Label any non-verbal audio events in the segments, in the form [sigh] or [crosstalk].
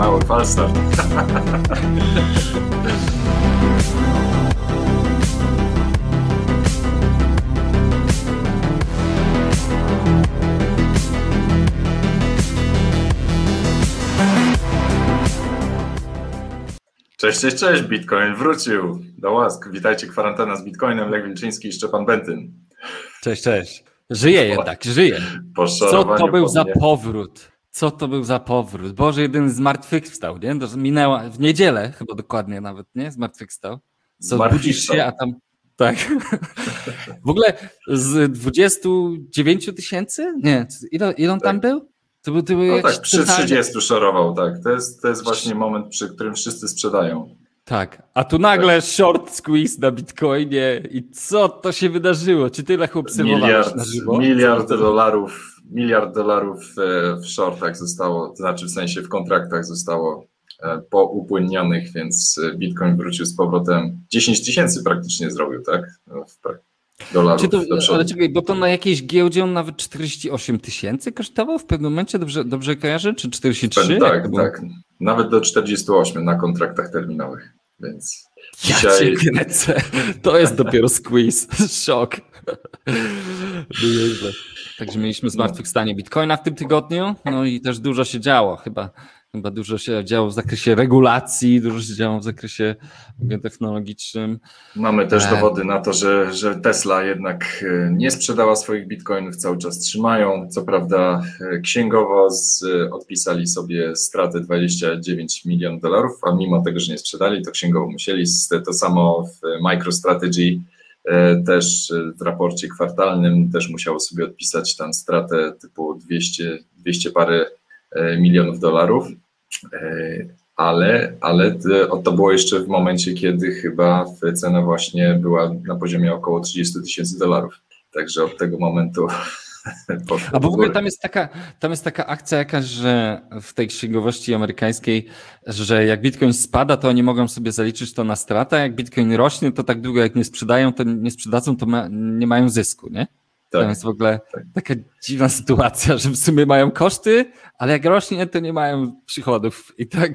mały falstart. Cześć, cześć, cześć, Bitcoin wrócił do łask. Witajcie, kwarantanna z Bitcoinem, Lech Wilczyński i Szczepan Bentyn. Cześć, cześć. Żyje jednak, żyje. Co to był za powrót? Co to był za powrót? Boże, jeden zmartwychwstał, nie? Minęła w niedzielę chyba dokładnie nawet, nie? Zmartwychwstał. Co budzisz się, a tam tak. W ogóle z 29 tysięcy? Nie, ile, ile on tak. tam był? To był, to był no tak, przy 30 szorował, tak. To jest, to jest właśnie moment, przy którym wszyscy sprzedają. Tak, a tu nagle tak. short squeeze na Bitcoinie i co to się wydarzyło? Czy tyle obserwowałeś miliard, na żywo? Miliard dolarów, miliard dolarów e, w shortach zostało, to znaczy w sensie w kontraktach zostało e, poupłynnionych, więc e, Bitcoin wrócił z powrotem. 10 tysięcy praktycznie zrobił, tak? No, dolarów. To, ale czekaj, bo to na jakiejś giełdzie on nawet 48 tysięcy kosztował w pewnym momencie, dobrze, dobrze kojarzę? Czy 43? Tak, tak. Nawet do 48 na kontraktach terminowych, więc ja dzisiaj... kręcę. To jest dopiero squeeze. [laughs] Szok. Także mieliśmy zmartwychwstanie Bitcoina w tym tygodniu, no i też dużo się działo. Chyba Chyba dużo się działo w zakresie regulacji, dużo się działo w zakresie technologicznym. Mamy też e, dowody na to, że, że Tesla jednak e, nie sprzedała swoich bitcoinów, cały czas trzymają. Co prawda, e, księgowo z, odpisali sobie stratę 29 milionów dolarów, a mimo tego, że nie sprzedali, to księgowo musieli. To samo w MicroStrategy też w raporcie kwartalnym też musiało sobie odpisać tam stratę typu 200, 200 parę milionów dolarów. E, ale, ale to było jeszcze w momencie, kiedy chyba cena właśnie była na poziomie około 30 tysięcy dolarów. Także od tego momentu. [laughs] A w ogóle tam jest, taka, tam jest taka akcja jakaś, że w tej księgowości amerykańskiej, że jak Bitcoin spada, to oni mogą sobie zaliczyć to na stratę, jak Bitcoin rośnie, to tak długo jak nie sprzedają, to nie sprzedadzą, to ma, nie mają zysku, nie? Tak, to jest w ogóle tak. taka dziwna sytuacja, że w sumie mają koszty, ale jak rośnie, to nie mają przychodów. I tak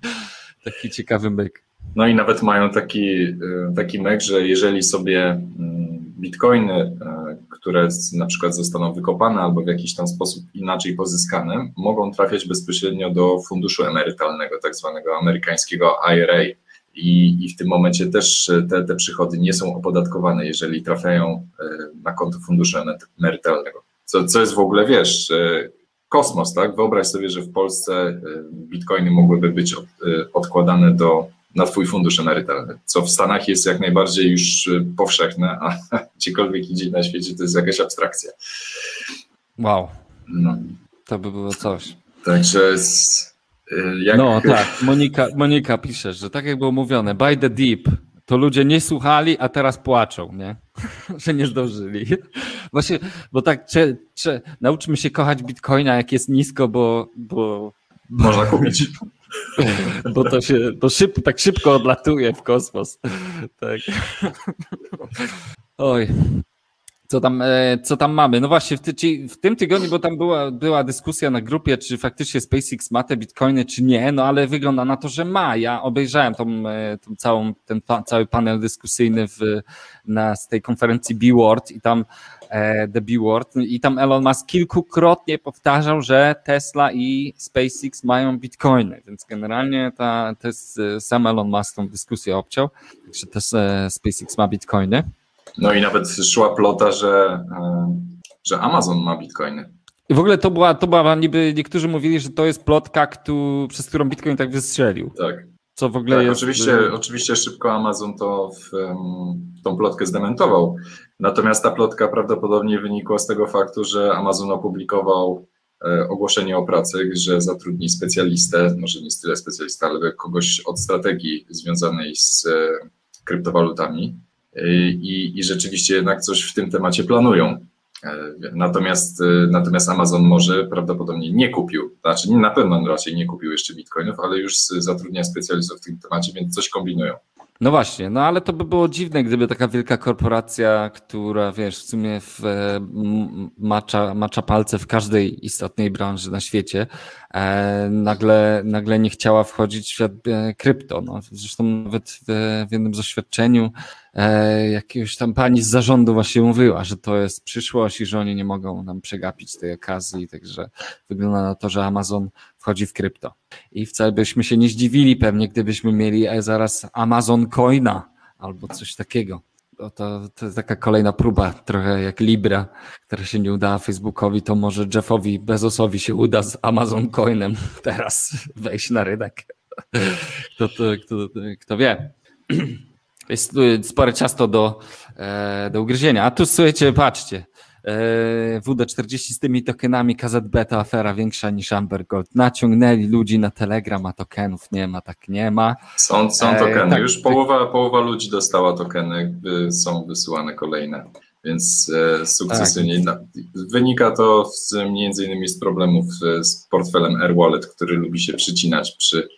[laughs] taki ciekawy myk. No i nawet mają taki, e, taki myk, że jeżeli sobie mm, bitcoiny, e, które na przykład zostaną wykopane albo w jakiś tam sposób inaczej pozyskane, mogą trafiać bezpośrednio do funduszu emerytalnego, tak zwanego amerykańskiego IRA i, i w tym momencie też te, te przychody nie są opodatkowane, jeżeli trafiają e, na konto funduszu emerytalnego. Co, co jest w ogóle, wiesz, e, kosmos, tak? Wyobraź sobie, że w Polsce e, bitcoiny mogłyby być odkładane do, na twój fundusz emerytalny, co w Stanach jest jak najbardziej już powszechne, a [laughs] gdziekolwiek idzie na świecie to jest jakaś abstrakcja. Wow. No. To by było coś. Także Y, jak... No tak, Monika, Monika pisze, że tak jak było mówione, by the deep, to ludzie nie słuchali, a teraz płaczą, nie? [laughs] że nie zdążyli. Właśnie, bo tak, cze, cze, nauczmy się kochać bitcoina, jak jest nisko, bo... bo Można kupić. [laughs] Bo to się to szyb, tak szybko odlatuje w kosmos. Tak. [laughs] Oj, co tam, e, co tam mamy? No właśnie, w, ty, w, tym tygodniu, bo tam była, była dyskusja na grupie, czy faktycznie SpaceX ma te bitcoiny, czy nie, no ale wygląda na to, że ma. Ja obejrzałem tą, e, tą całą, ten pa, cały panel dyskusyjny w, na, z tej konferencji B-Word i tam e, The B-Word i tam Elon Musk kilkukrotnie powtarzał, że Tesla i SpaceX mają bitcoiny, więc generalnie ta, to jest, sam Elon Musk tą dyskusję obciął, że też SpaceX ma bitcoiny. No i nawet szła plota, że, e, że Amazon ma bitcoiny. I w ogóle to była, to była niby, niektórzy mówili, że to jest plotka, kto, przez którą Bitcoin tak wystrzelił. Tak. Co w ogóle tak, jest... Oczywiście, oczywiście szybko Amazon to w, tą plotkę zdementował. Natomiast ta plotka prawdopodobnie wynikła z tego faktu, że Amazon opublikował e, ogłoszenie o pracy, że zatrudni specjalistę, może nie tyle specjalista, ale kogoś od strategii związanej z e, kryptowalutami i, i rzeczywiście jednak coś w tym temacie planują. E, natomiast, e, natomiast Amazon może prawdopodobnie nie kupił, znaczy na pewno raczej nie kupił jeszcze bitcoinów, ale już zatrudnia specjalistów w tym temacie, więc coś kombinują. No właśnie, no ale to by było dziwne, gdyby taka wielka korporacja, która wiesz, w sumie w, macza, macza palce w każdej istotnej branży na świecie, e, nagle, nagle nie chciała wchodzić w świat e, krypto. No, zresztą nawet w, w jednym z oświadczeniu e, jakiegoś tam pani z zarządu właśnie mówiła, że to jest przyszłość i że oni nie mogą nam przegapić tej okazji, także wygląda na to, że Amazon wchodzi w krypto. I wcale byśmy się nie zdziwili pewnie, gdybyśmy mieli e, zaraz Amazon Coina albo coś takiego. To, to, to jest taka kolejna próba, trochę jak Libra, która się nie udała Facebookowi, to może Jeffowi Bezosowi się uda z Amazon Coinem teraz wejść na rynek. Kto, to, kto, kto wie. [clears throat] Jest spore ciasto do, e, do ugryzienia. A tu słuchajcie, patrzcie. E, WD40 z tymi tokenami KZB to afera większa niż Amber Gold. Naciągnęli ludzi na Telegram, a tokenów nie ma, tak nie ma. Są, są e, tokeny. tak, Już połowa, połowa ludzi dostała tokeny, są wysyłane kolejne. Więc sukcesywnie. Tak. Wynika to z, między innymi z problemów z portfelem AirWallet, który lubi się przycinać przy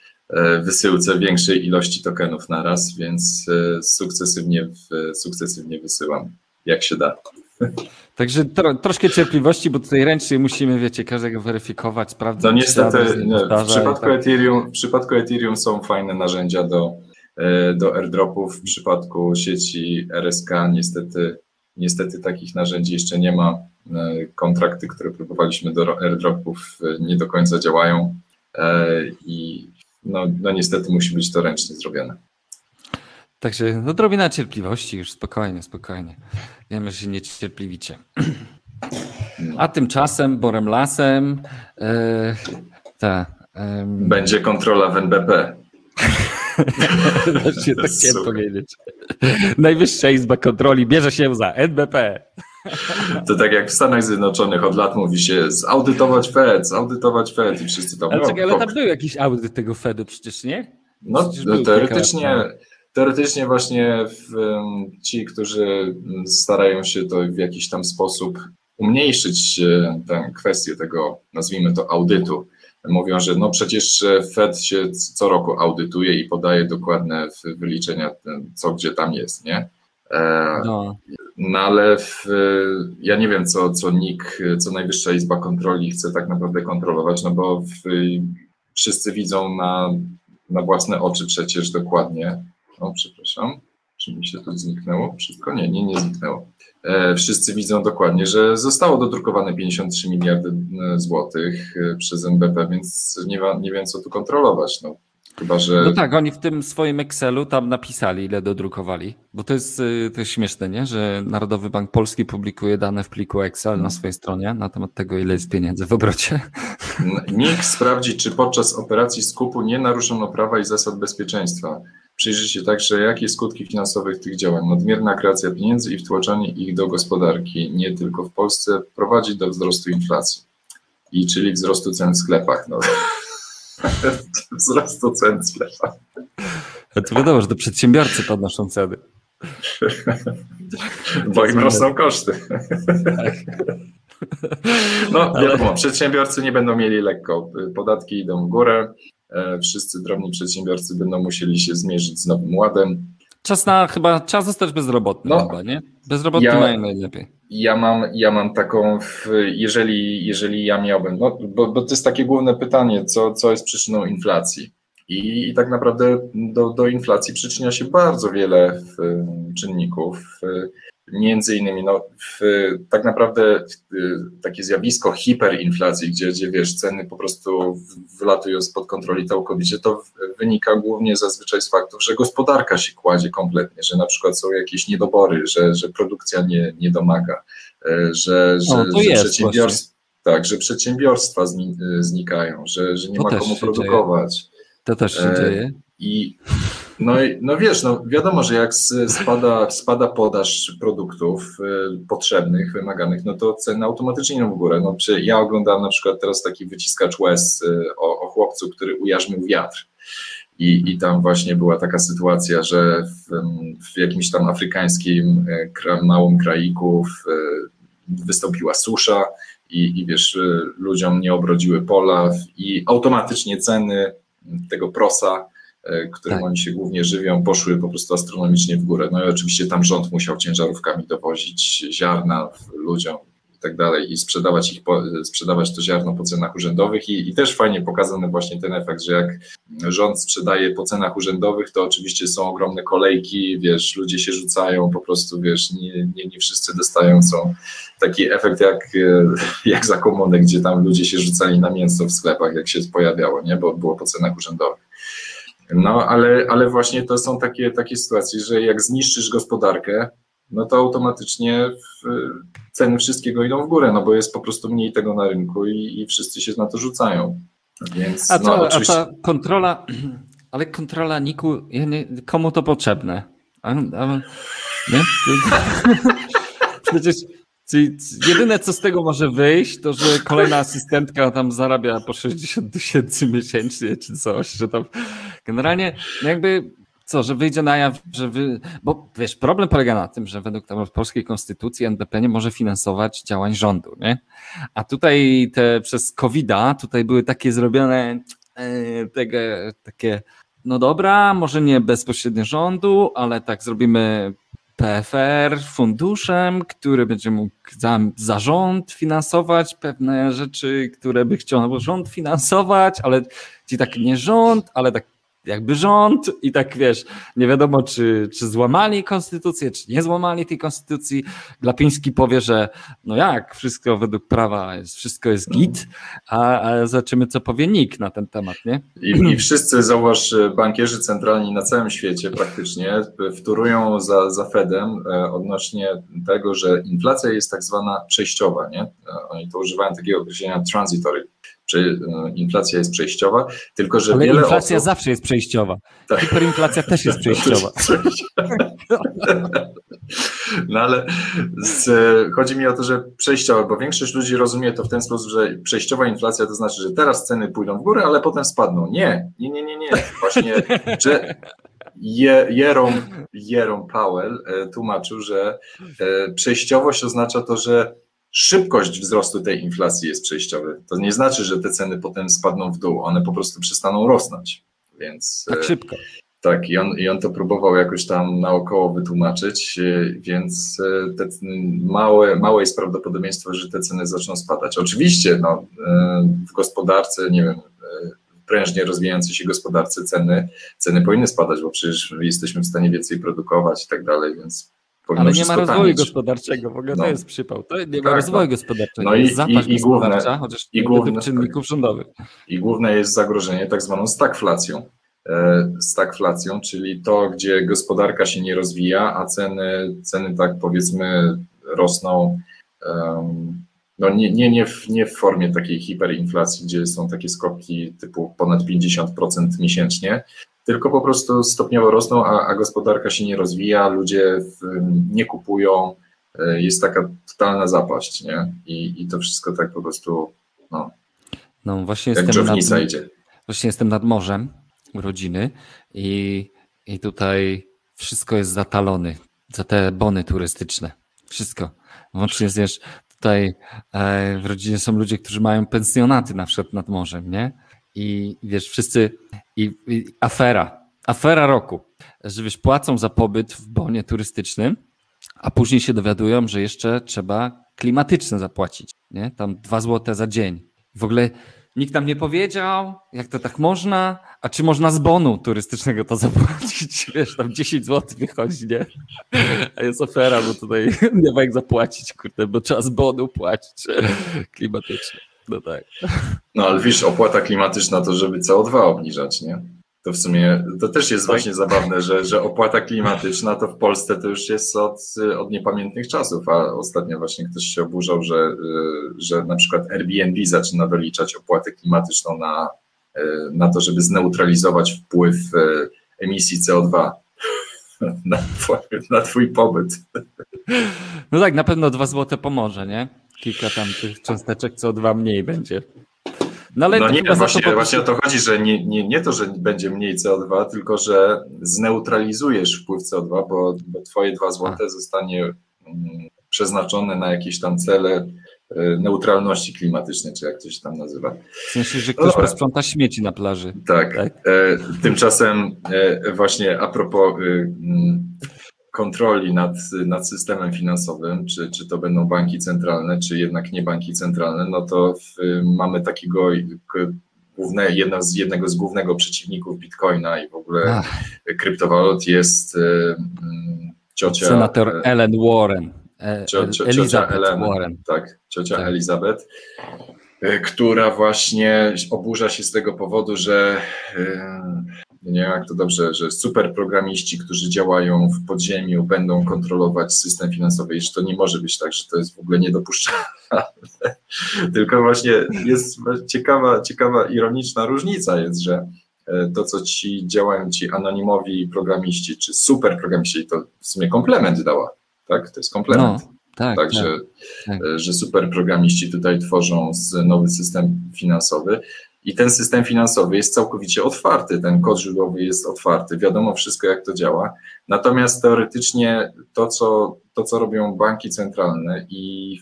wysyłce większej ilości tokenów na raz, więc sukcesywnie, sukcesywnie wysyłam, jak się da. [laughs] Także tro, troszkę cierpliwości, bo tutaj ręcznie musimy, wiecie, każdego weryfikować, sprawdzać. No niestety, nie, w, przypadku tak. Ethereum, w przypadku Ethereum są fajne narzędzia do, e, do airdropów, w przypadku sieci RSK niestety, niestety takich narzędzi jeszcze nie ma. E, kontrakty, które próbowaliśmy do airdropów e, nie do końca działają i no, no niestety musi być to ręcznie zrobione. Także no drobina cierpliwości, już spokojnie, spokojnie. Wiemy, że się nie cierpliwicie. A tymczasem Borem Lasem e, ta, będzie kontrola w NBP. [laughs] Właśnie tak chciałem powiedzieć. Najwyższa Izba Kontroli bierze się za NBP. [laughs] To tak jak w Stanach Zjednoczonych od lat mówi się zaudytować Fed, zaudytować Fed i wszyscy tam... Ale, czekaj, ale tam był jakiś audyt tego Fedu przecież, nie? No teoretycznie, teoretycznie właśnie ci, którzy starają się to w jakiś tam sposób umniejszyć e, tę kwestię tego, nazwijmy to, audytu, mówią, że no przecież Fed się co roku audytuje i podaje dokładne wyliczenia, co gdzie tam jest, nie? E, no. No ale w, ja nie wiem, co, co NIK, co Najwyższa Izba Kontroli chce tak naprawdę kontrolować, no bo w, wszyscy widzą na, na własne oczy przecież dokładnie, o, przepraszam, czy mi się to zniknęło? Wszystko? Nie, nie, nie zniknęło. E, wszyscy widzą dokładnie, że zostało dodrukowane 53 miliardy e, złotych e, przez NBP, więc nie, nie wiem, co tu kontrolować. No. Chyba, że... No tak, oni w tym swoim Excelu tam napisali, ile dodrukowali, bo to jest, to jest śmieszne, nie? że Narodowy Bank Polski publikuje dane w pliku Excel na swojej stronie na temat tego, ile jest pieniędzy w obrocie. NIK sprawdzi, czy podczas operacji skupu nie naruszono prawa i zasad bezpieczeństwa. Przyjrzy się także, jakie skutki finansowych tych działań, nadmierna kreacja pieniędzy i wtłoczenie ich do gospodarki, nie tylko w Polsce, prowadzi do wzrostu inflacji. I czyli wzrostu cen w sklepach. No. [laughs] wzrostu cen w sklepach. A to wiadomo, że to przedsiębiorcy podnoszą ceny. [laughs] Bo im rosną koszty. Tak. No wiadomo, przedsiębiorcy nie będą mieli lekko. Podatki idą w górę, E, wszyscy drobni przedsiębiorcy będą musieli się zmierzyć z nowym ładem. Czas na chyba, czas zostać bezrobotnym no, chyba, nie? Bezrobotni ja, mają najlepiej. Ja mam, ja mam taką, jeżeli, jeżeli ja miałbym, no, bo, bo to jest takie główne pytanie, co, co jest przyczyną inflacji. I, i tak naprawdę do, do inflacji przyczynia się bardzo wiele czynników. Między innymi, no, w, tak naprawdę takie zjawisko hiperinflacji, gdzie, gdzie wiesz, ceny po prostu wylatują spod kontroli całkowicie, to wynika głównie zazwyczaj z faktów, że gospodarka się kładzie kompletnie, że na przykład są jakieś niedobory, że, że produkcja nie, nie domaga, e, że, że, no, że przedsiębiorstwa. Tak, że przedsiębiorstwa znikają, że, że nie to ma komu produkować. Dzieje. To też się e, dzieje. I no, no wiesz, no wiadomo, że jak spada, spada podaż produktów y, potrzebnych, wymaganych, no to ceny automatycznie idą w górę. No, czy ja oglądam na przykład teraz taki wyciskacz łez y, o, o chłopcu, który ujarzmił wiatr. I, I tam właśnie była taka sytuacja, że w, w jakimś tam afrykańskim y, małym kraiku wystąpiła susza i, i wiesz, ludziom nie obrodziły pola i automatycznie ceny tego prosa którym tak. oni się głównie żywią, poszły po prostu astronomicznie w górę. No i oczywiście tam rząd musiał ciężarówkami dowozić ziarna ludziom i tak dalej i sprzedawać, ich po, sprzedawać to ziarno po cenach urzędowych I, i też fajnie pokazany właśnie ten efekt, że jak rząd sprzedaje po cenach urzędowych, to oczywiście są ogromne kolejki, wiesz, ludzie się rzucają, po prostu, wiesz, nie, nie, nie wszyscy dostają, są taki efekt jak, [laughs] jak za komuny, gdzie tam ludzie się rzucali na mięso w sklepach, jak się pojawiało, nie, bo było po cenach urzędowych. No, ale, ale właśnie to są takie, takie sytuacje, że jak zniszczysz gospodarkę, no to automatycznie ceny wszystkiego idą w górę, no bo jest po prostu mniej tego na rynku i, i wszyscy się na to rzucają. Więc, a, to, no, oczywiście... a ta kontrola, [clears throat] ale kontrola Niku, komu to potrzebne? A, a, nie? [laughs] Przecież jedyne, co z tego może wyjść, to że kolejna asystentka tam zarabia po 60 tysięcy miesięcznie czy coś, że tam generalnie no jakby co, że wyjdzie na jaw, że wy... bo wiesz, problem polega na tym, że według tam polskiej konstytucji NBP nie może finansować działań rządu, nie? A tutaj te przez COVID-a tutaj były takie zrobione e, tego, takie, no dobra, może nie bezpośrednio rządu, ale tak zrobimy PFR funduszem, który będzie mógł za, za rząd finansować pewne rzeczy, które by chciał rząd finansować, ale ci tak nie rząd, ale tak jakby rząd i tak wiesz, nie wiadomo czy, czy złamali konstytucję, czy nie złamali tej konstytucji. Glapiński powie, że no jak, wszystko według prawa jest, wszystko jest git, a, a zobaczymy co powie NIK na ten temat, nie? I, I wszyscy, zauważ, bankierzy centralni na całym świecie praktycznie wtórują za, za Fedem e, odnośnie tego, że inflacja jest tak zwana przejściowa, nie? E, oni to używają takiego określenia transitory czy e, inflacja jest przejściowa, tylko że Ale wiele inflacja osób... zawsze jest przejściowa. Tak. Hiperinflacja też jest [laughs] przejściowa. [laughs] No ale z, chodzi mi o to, że przejściowa, bo większość ludzi rozumie to w ten sposób, że przejściowa inflacja to znaczy, że teraz ceny pójdą w górę, ale potem spadną. Nie, nie, nie, nie, nie. Właśnie, że Jerome, Jerome Powell e, tłumaczył, że e, przejściowość oznacza to, że szybkość wzrostu tej inflacji jest przejściowa. To nie znaczy, że te ceny potem spadną w dół, one po prostu przestaną rosnąć. Więc, tak szybko. Tak, i on, i on to próbował jakoś tam naokoło wytłumaczyć, e, więc e, te małe, małe jest prawdopodobieństwo, że te ceny zaczną spadać. Oczywiście no, e, w gospodarce, nie wiem, prężnie rozwijającej się gospodarce ceny, ceny powinny spadać, bo przecież jesteśmy w stanie więcej produkować i tak dalej, więc ale nie ma rozwoju gospodarczego, w ogóle no. to jest przypał. To nie ma tak, rozwoju no. gospodarczego, no i, zapaść i, i główne, chociaż i główne, czynników rządowych. I główne jest zagrożenie tak zwaną stagflacją. E, stagflacją, czyli to, gdzie gospodarka się nie rozwija, a ceny, ceny tak powiedzmy rosną no nie, nie, nie, w, nie w formie takiej hiperinflacji, gdzie są takie skoki typu ponad 50% miesięcznie, tylko po prostu stopniowo rosną, a, a gospodarka się nie rozwija, ludzie w, nie kupują, e, jest taka totalna zapaść, nie? I, i to wszystko tak po prostu, no, no właśnie jak jestem nad, idzie. Właśnie jestem nad morzem rodziny i, i tutaj wszystko jest zatalony za te bony turystyczne. Wszystko. Łącznie z tutaj e, w rodzinie są ludzie, którzy mają pensjonaty na przykład nad morzem, nie? I wiesz, wszyscy, i, i afera, afera roku, że wiesz, płacą za pobyt w bonie turystycznym, a później się dowiadują, że jeszcze trzeba klimatyczne zapłacić, nie? Tam dwa złote za dzień. W ogóle nikt nam nie powiedział, jak to tak można, a czy można z bonu turystycznego to zapłacić? [laughs] Wiesz, tam 10 zł wychodzi, nie? A jest afera, bo tutaj [laughs] nie ma jak zapłacić, kurde, bo trzeba z bonu płacić [laughs] klimatycznie. No tak. [laughs] No ale wiesz, opłata klimatyczna to żeby CO2 obniżać, nie? To w sumie, to też jest tak. właśnie zabawne, że, że opłata klimatyczna to w Polsce to już jest od, od niepamiętnych czasów, a ostatnio właśnie ktoś się oburzał, że, że na przykład Airbnb zaczyna doliczać opłatę klimatyczną na, na to, żeby zneutralizować wpływ e, emisji CO2 [laughs] na twój, na twój pobyt. No tak, na pewno dwa złote pomoże, nie? Kilka tam tych cząsteczek CO2 mniej będzie. No, ale no nie, właśnie, to właśnie o to chodzi, że nie, nie, nie to, że będzie mniej CO2, tylko że zneutralizujesz wpływ CO2, bo, bo twoje dwa złote A. zostanie mm, przeznaczone na jakieś tam cele neutralności klimatycznej, czy jak to się tam nazywa. W sensie, że ktoś posprząta śmieci na plaży. Tak. tak? tymczasem właśnie a propos kontroli nad, nad systemem finansowym, czy, czy to będą banki centralne, czy jednak nie banki centralne, no to w, mamy takiego główne, jedno z, jednego z głównego przeciwników Bitcoina i w ogóle Ach. kryptowalut jest y, mm, ciocia... Senator e, Ellen Warren. E, cio, cio, Elizabeth Ellen, Warren. Tak, ciocia tak. Elizabeth, e, która właśnie oburza się z tego powodu, że nie wiem jak to dobrze, że super programiści, którzy działają w podziemiu, będą kontrolować system finansowy, i że to nie może być tak, że to jest w ogóle niedopuszczalne. [laughs] Tylko właśnie jest ciekawa, ciekawa, ironiczna różnica jest, że e, to, co ci działają ci anonimowi programiści, czy super programiści, to w sumie komplement dała, tak? To jest komplement. No. Tak, Także, tak, tak. E, że super programiści tutaj tworzą nowy system finansowy, i ten system finansowy jest całkowicie otwarty, ten kod źródłowy jest otwarty, wiadomo wszystko, jak to działa. Natomiast teoretycznie to, co, to, co robią banki centralne i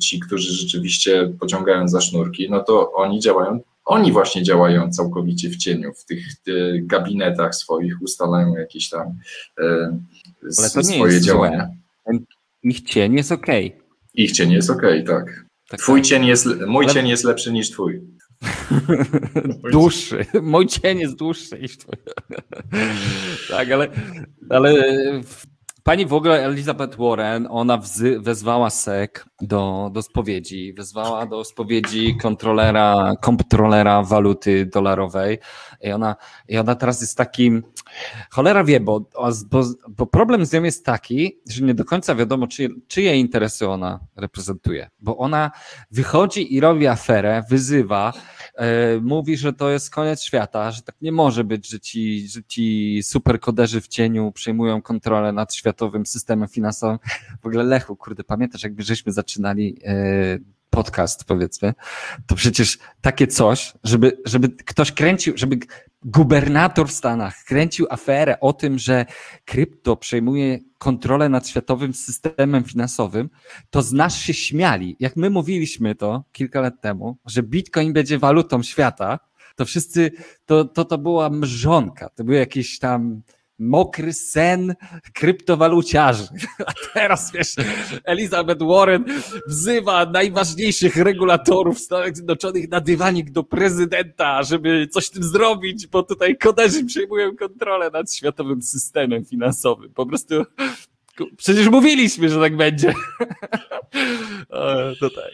ci, którzy rzeczywiście pociągają za sznurki, no to oni działają, oni właśnie działają całkowicie w cieniu, w tych gabinetach swoich, ustalają jakieś tam e, swoje działania. Złe. Ich cień jest ok. Ich cień jest ok, tak. tak Twój tak. cień jest, mój Ale... cień jest lepszy niż twój. [laughs] dłuższy. Mój cień jest dłuższy niż twój. [laughs] tak, ale, ale pani w ogóle Elizabeth Warren, ona wzy, wezwała SEC do, do spowiedzi, wezwała do spowiedzi kontrolera, kontrolera waluty dolarowej. I ona, i ona teraz jest takim, cholera wie, bo, bo, bo problem z nią jest taki, że nie do końca wiadomo, czy, czyje interesy ona reprezentuje, bo ona wychodzi i robi aferę, wyzywa, mówi, że to jest koniec świata, że tak nie może być, że ci, że ci superkoderzy w cieniu przejmują kontrolę nad światowym systemem finansowym. W ogóle Lechu, kurde, pamiętasz, jakby żeśmy zaczynali e, podcast, powiedzmy, to przecież takie coś, żeby, żeby ktoś kręcił, żeby gubernator w Stanach kręcił aferę o tym, że krypto przejmuje kontrolę nad światowym systemem finansowym, to z nas się śmiali. Jak my mówiliśmy to kilka lat temu, że Bitcoin będzie walutą świata, to wszyscy, to, to, to była mrzonka, to były jakieś tam mokry sen kryptowaluciarzy. [laughs] A teraz wiesz, Elizabeth Warren wzywa najważniejszych regulatorów Stanów Zjednoczonych na dywanik do prezydenta, żeby coś tym zrobić, bo tutaj koderzy przejmują kontrolę nad światowym systemem finansowym. Po prostu przecież mówiliśmy, że tak będzie. [laughs] to tak.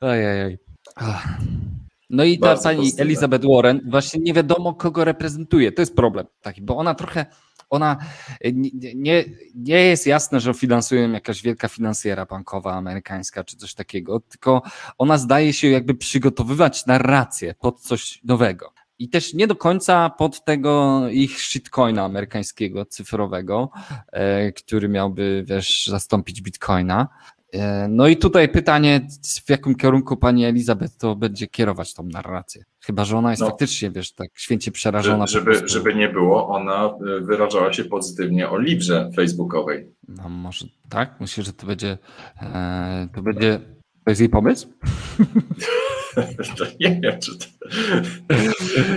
Ojej. No i ta pani Elizabeth Warren właśnie nie wiadomo, kogo reprezentuje. To jest problem taki, bo ona trochę, ona nie, nie jest jasne, że finansują jakaś wielka finansjera bankowa amerykańska czy coś takiego, tylko ona zdaje się jakby przygotowywać narrację pod coś nowego. I też nie do końca pod tego ich shitcoina amerykańskiego, cyfrowego, e, który miałby, wiesz, zastąpić bitcoina. E, no i tutaj pytanie, w jakim kierunku pani Elizabeth to będzie kierować tą narrację? Chyba, że ona jest no, faktycznie, wiesz, tak święcie przerażona. Żeby, żeby nie było, ona e, wyrażała się pozytywnie o librze facebookowej. No może tak? Myślę, że to będzie, e, to będzie, to jest jej pomysł? [laughs] nie wiem, czy to...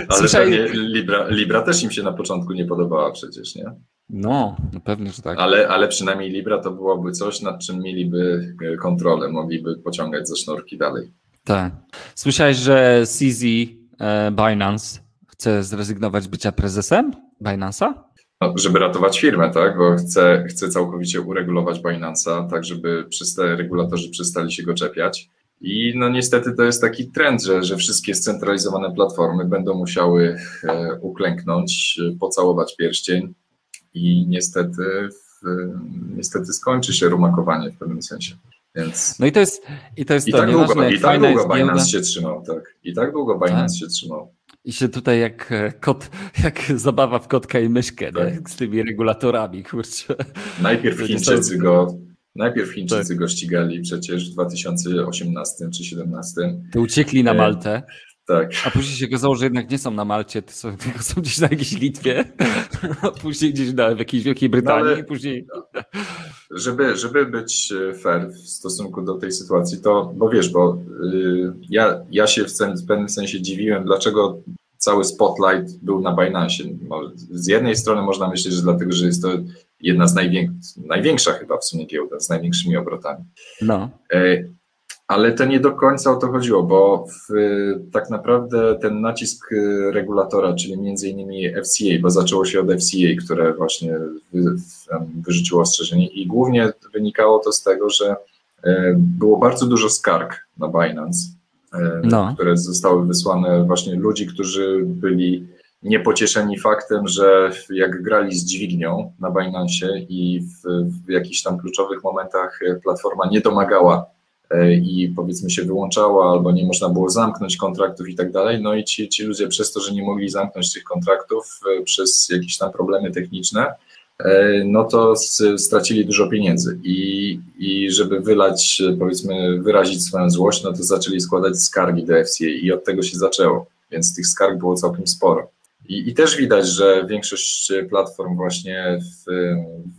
Ale Słyszaj... Libra, Libra też im się na początku nie podobała przecież, nie? No, no pewnie, że tak. Ale, ale przynajmniej Libra to byłoby coś, nad czym mieliby e, kontrolę, mogliby pociągać ze sznurki dalej. Tak. Słyszałeś, że CZ e, Binance chce zrezygnować z bycia prezesem Binance'a? No, żeby ratować firmę, tak? Bo chce, chce całkowicie uregulować Binance'a, tak żeby te regulatorzy przestali się go czepiać. I no niestety to jest taki trend, że, że wszystkie scentralizowane platformy będą musiały e, uklęknąć, pocałować pierścień, i niestety, niestety skończy się rumakowanie w pewnym sensie. Więc... No i to jest i to jest I to, tak długo, i tak długo Binance się trzymał, tak. I tak długo Binance tak. się trzymał. I się tutaj jak e, kot, jak zabawa w kotka i myszkę, tak. z tymi regulatorami, kurczę. Najpierw Chińczycy go, najpierw Chińczycy tak. go ścigali przecież w 2018 czy 2017. To uciekli na e, Maltę. Tak. A później się okazało, że jednak nie są na Malcie, tylko są gdzieś na jakiejś Litwie, a później gdzieś na, w jakiejś Wielkiej Brytanii, no ale, później... Żeby, żeby być fair w stosunku do tej sytuacji, to, bo wiesz, bo y, ja, ja się w, w pewnym sensie dziwiłem, dlaczego cały spotlight był na Binance. Z jednej strony można myśleć, że dlatego, że jest to jedna z największych, największa chyba w sumie giełda, z największymi obrotami. No. E, ale to nie do końca o to chodziło, bo w, tak naprawdę ten nacisk regulatora, czyli między innymi FCA, bo zaczęło się od FCA, które właśnie wy, wyrzuciło ostrzeżenie i głównie wynikało to z tego, że e, było bardzo dużo skarg na Binance, e, no. które zostały wysłane właśnie ludzi, którzy byli niepocieszeni faktem, że jak grali z dźwignią na Binance i w, w jakichś tam kluczowych momentach platforma nie domagała i powiedzmy się wyłączała, albo nie można było zamknąć kontraktów i tak dalej. No i ci, ci ludzie przez to, że nie mogli zamknąć tych kontraktów e, przez jakieś tam problemy techniczne, e, no to stracili dużo pieniędzy i, i żeby wylać, powiedzmy, wyrazić swoją złość, no to zaczęli składać skargi do FCA i od tego się zaczęło, więc tych skarg było całkiem sporo. I, I, też widać, że większość platform właśnie w,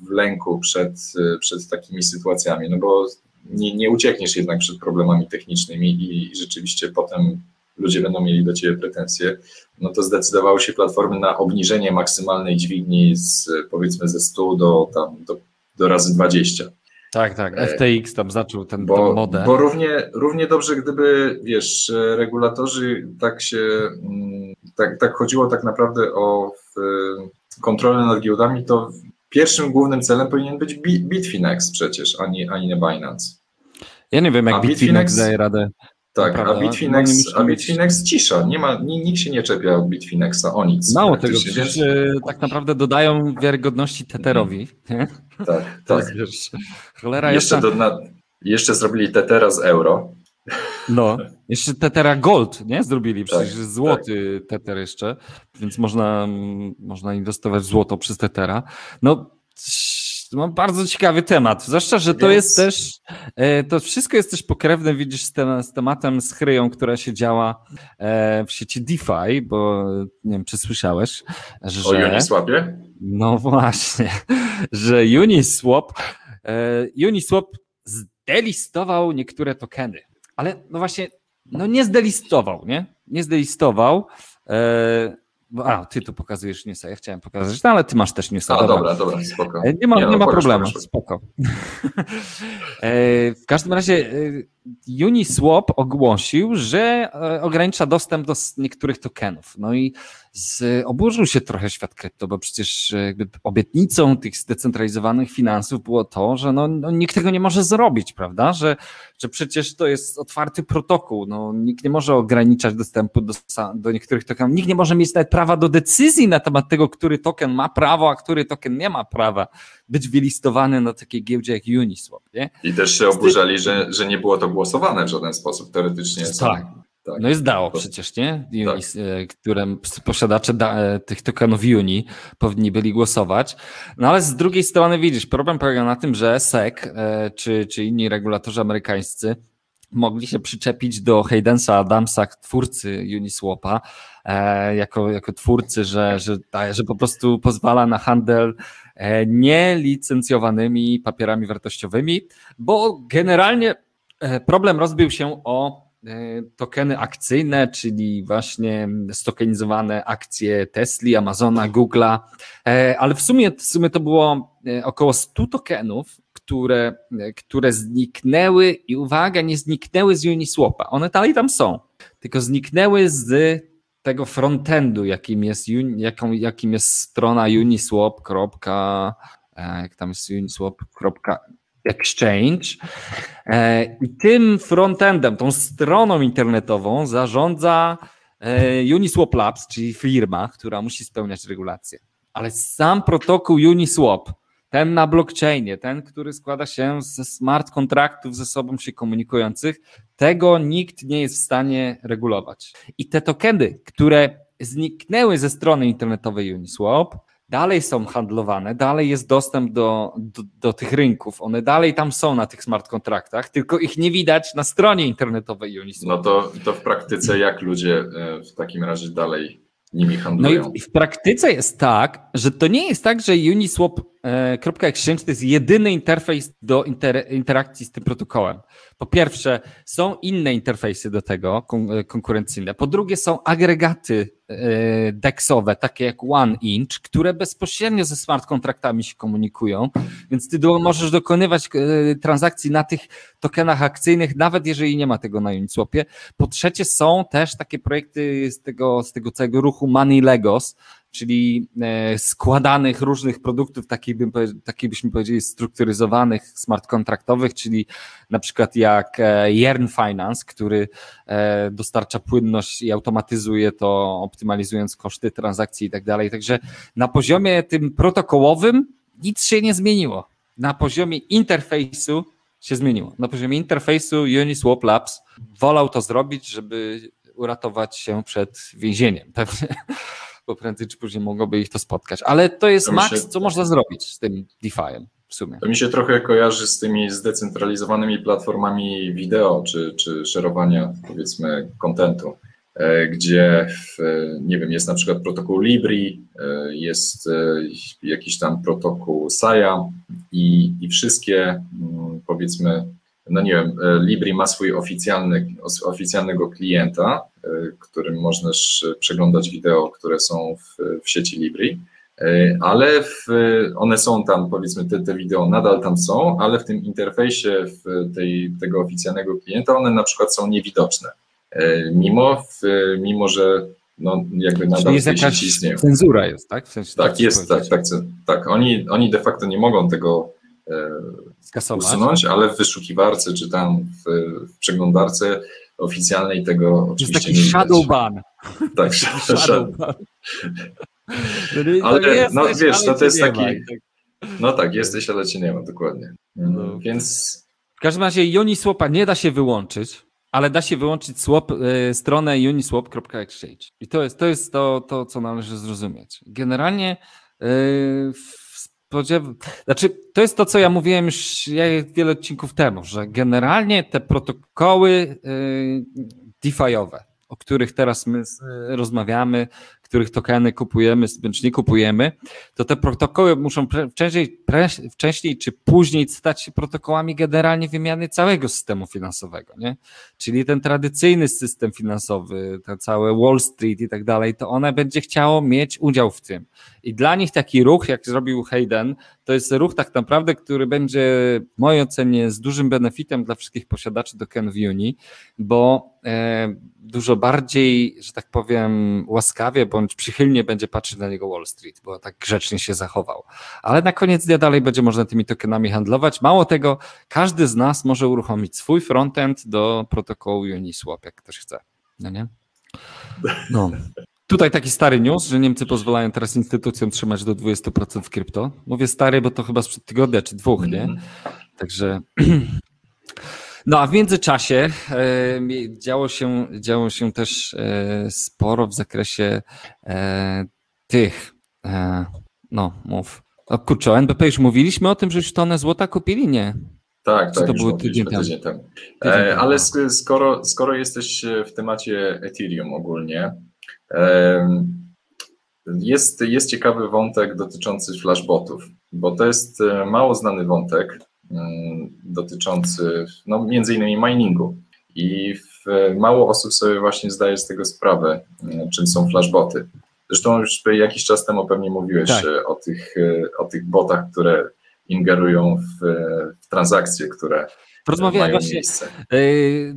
w lęku przed, przed takimi sytuacjami, no bo nie, nie uciekniesz jednak przed problemami technicznymi i rzeczywiście potem ludzie będą mieli do ciebie pretensje, no to zdecydowały się platformy na obniżenie maksymalnej dźwigni z powiedzmy ze 100 do, tam, do, do razy 20. Tak, tak. E, FTX tam zaczął ten, bo, modę. Bo równie, równie dobrze, gdyby, wiesz, regulatorzy tak się, mm, tak, tak chodziło tak naprawdę o kontrolę nad giełdami, to pierwszym głównym celem powinien być Bitfinex przecież, a nie, a nie Binance. Ja nie wiem, jak a Bitfinex daje radę. Tak, a Bitfinex, a Bitfinex cisza, nie ma, nikt się nie czepia od Bitfinexa o nic. Mało tego, przecież więc... tak naprawdę dodają wiarygodności Tetherowi. Nie? Tak, tak. Cholera jeszcze, jeszcze... Do, na, jeszcze zrobili Tethera z euro. No, jeszcze Tethera Gold, nie? Zrobili, tak, przecież tak, złoty tak. Tether jeszcze, więc można, można inwestować w złoto przez Tethera. No, mam bardzo ciekawy temat, zwłaszcza, że to Więc... jest też, e, to wszystko jest też pokrewne, widzisz, z tematem z chryją, która się działa e, w sieci DeFi, bo nie wiem, czy słyszałeś, że... O Uniswapie? No właśnie, że Uniswap, e, Uniswap zdelistował niektóre tokeny, ale no właśnie, no nie zdelistował, nie? Nie zdelistował, a, ty tu pokazujesz newsa, ja chciałem pokazać, no ale ty masz też newsa. A, dobra, dobra, spoko. E, nie ma, nie, nie no, ma problemu, spoko. [laughs] E, w każdym razie Uniswap ogłosił, że ogranicza dostęp do niektórych tokenów. No i z, oburzył się trochę świat krypto, bo przecież jakby obietnicą tych zdecentralizowanych finansów było to, że no, no, nikt tego nie może zrobić, prawda? Że, że przecież to jest otwarty protokół. No, nikt nie może ograniczać dostępu do, do niektórych tokenów. Nikt nie może mieć nawet prawa do decyzji na temat tego, który token ma prawo, a który token nie ma prawa być wylistowany na takiej giełdzie jak Uniswap. Nie? I też się oburzali, że, że nie było to głosowane w żaden sposób. Teoretycznie tak. Tak. No jest DAO przecież, nie? Uni, tak. E, które posiadacze da, e, tych tokenów Uni powinni byli głosować. No ale z drugiej strony widzisz, problem polega na tym, że SEC e, czy, czy inni regulatorzy amerykańscy mogli się przyczepić do Haydensa Adamsa, twórcy Uniswapa, jako, jako twórcy, że, że, że po prostu pozwala na handel nielicencjowanymi papierami wartościowymi, bo generalnie problem rozbił się o E, tokeny akcyjne, czyli właśnie stokenizowane akcje Tesla, Amazona, Google'a, e, ale w sumie, w sumie to było e, około 100 tokenów, które, które zniknęły i uwaga, nie zniknęły z Uniswapa. One dalej tam są, tylko zniknęły z tego frontendu, jakim jest, jaką, jakim jest strona uniswap. Jak tam jest uniswap Exchange. E, I tym frontendem, tą stroną internetową zarządza e, Uniswap Labs, czyli firma, która musi spełniać regulacje. Ale sam protokół Uniswap, ten na blockchainie, ten, który składa się ze smart kontraktów ze sobą się komunikujących, tego nikt nie jest w stanie regulować. I te tokeny, które zniknęły ze strony internetowej Uniswap, dalej są handlowane, dalej jest dostęp do, do, do, tych rynków, one dalej tam są na tych smart kontraktach, tylko ich nie widać na stronie internetowej Uniswap. No to, to w praktyce jak ludzie e, w takim razie dalej nimi handlują? No i w praktyce jest tak, że to nie jest tak, że Uniswap.exchange to jest jedyny interfejs do inter interakcji z tym protokołem. Po pierwsze, są inne interfejsy do tego konkurencyjne. Po drugie, są agregaty E, deksowe, takie jak OneInch, które bezpośrednio ze smart kontraktami się komunikują, więc ty możesz dokonywać e, transakcji na tych tokenach akcyjnych, nawet jeżeli nie ma tego na Uniswapie. Po trzecie są też takie projekty z tego, z tego całego ruchu Money Legos, czyli e, składanych różnych produktów, takich, bym, takich byśmy powiedzieli strukturyzowanych, smart kontraktowych, czyli na przykład jak Yearn Finance, który dostarcza płynność i automatyzuje to, optymalizując koszty transakcji i tak dalej. Także na poziomie tym protokołowym nic się nie zmieniło. Na poziomie interfejsu się zmieniło. Na poziomie interfejsu Uniswap Labs wolał to zrobić, żeby uratować się przed więzieniem. Pewnie, bo prędzej czy później mogłoby ich to spotkać. Ale to jest to maks, się... co można zrobić z tym DeFi'em. W sumie. To mi się trochę kojarzy z tymi zdecentralizowanymi platformami wideo czy, czy szerowania, powiedzmy, kontentu. E, gdzie w, nie wiem, jest na przykład protokół Libri, e, jest e, jakiś tam protokół Saya i, i wszystkie mm, powiedzmy, no nie wiem, Libri ma swój oficjalny, oficjalnego klienta, którym możesz przeglądać wideo, które są w, w sieci Libri, ale w, one są tam, powiedzmy, te, te wideo nadal tam są, ale w tym interfejsie w tej, tego oficjalnego klienta one na przykład są niewidoczne. E, mimo, mimo że no, jakby nadal Czyli jest jakaś istnieją. cenzura jest, tak? W sensie tak, jest, tak, tak, tak. Oni, oni de facto nie mogą tego e, Skasować. usunąć, ale w wyszukiwarce czy tam w, w przeglądarce oficjalnej tego oczywiście jest taki nie shadow ban. Tak, [laughs] shadow ban. [laughs] ale no wiesz, no to jest taki, no tak, jesteś, ale cię nie ma, dokładnie. No. Więc... W każdym razie Uniswapa nie da się wyłączyć, ale da się wyłączyć swap, y, stronę uniswap.exchange. I to jest, to jest to, to, co należy zrozumieć. Generalnie y, znaczy, to jest to, co ja mówiłem już wiele odcinków temu, że generalnie te protokoły y, DeFi'owe, o których teraz my rozmawiamy, których tokeny kupujemy, bądź nie kupujemy, to te protokoły muszą wcześniej, wcześniej czy później stać się protokołami generalnie wymiany całego systemu finansowego. Nie? Czyli ten tradycyjny system finansowy, to całe Wall Street i tak dalej, to one będzie chciało mieć udział w tym. I dla nich taki ruch, jak zrobił Hayden, to jest ruch tak naprawdę, który będzie w mojej ocenie z dużym benefitem dla wszystkich posiadaczy tokenów Uni, bo e, dużo bardziej, że tak powiem, łaskawie bądź przychylnie będzie patrzeć na niego Wall Street, bo tak grzecznie się zachował. Ale na koniec dnia dalej będzie można tymi tokenami handlować. Mało tego, każdy z nas może uruchomić swój frontend do protokołu Uniswap, jak ktoś chce. No nie? No. Tutaj taki stary news, że Niemcy pozwalają teraz instytucjom trzymać do 20% w krypto. Mówię stary, bo to chyba sprzed tygodnia czy dwóch, nie? Mhm. Także. [clears throat] [clears throat] No a w międzyczasie e, działo, się, działo się też e, sporo w zakresie e, tych, e, no mów. O kurczę, o NBP już mówiliśmy o tym, że już tonę złota kupili, nie? Tak, tak, to było tydzień temu. Tydzień temu. E, ale skoro, skoro jesteś w temacie Ethereum ogólnie, jest, jest ciekawy wątek dotyczący flashbotów, bo to jest e, mało znany wątek dotyczący no, między innymi miningu. I w, mało osób sobie właśnie zdaje z tego sprawę, czym są flashboty. Zresztą już jakiś czas temu pewnie mówiłeś tak. E, o, tych, o tych botach, które ingerują w, w transakcje, które Rozmawiałem właśnie, miejsce.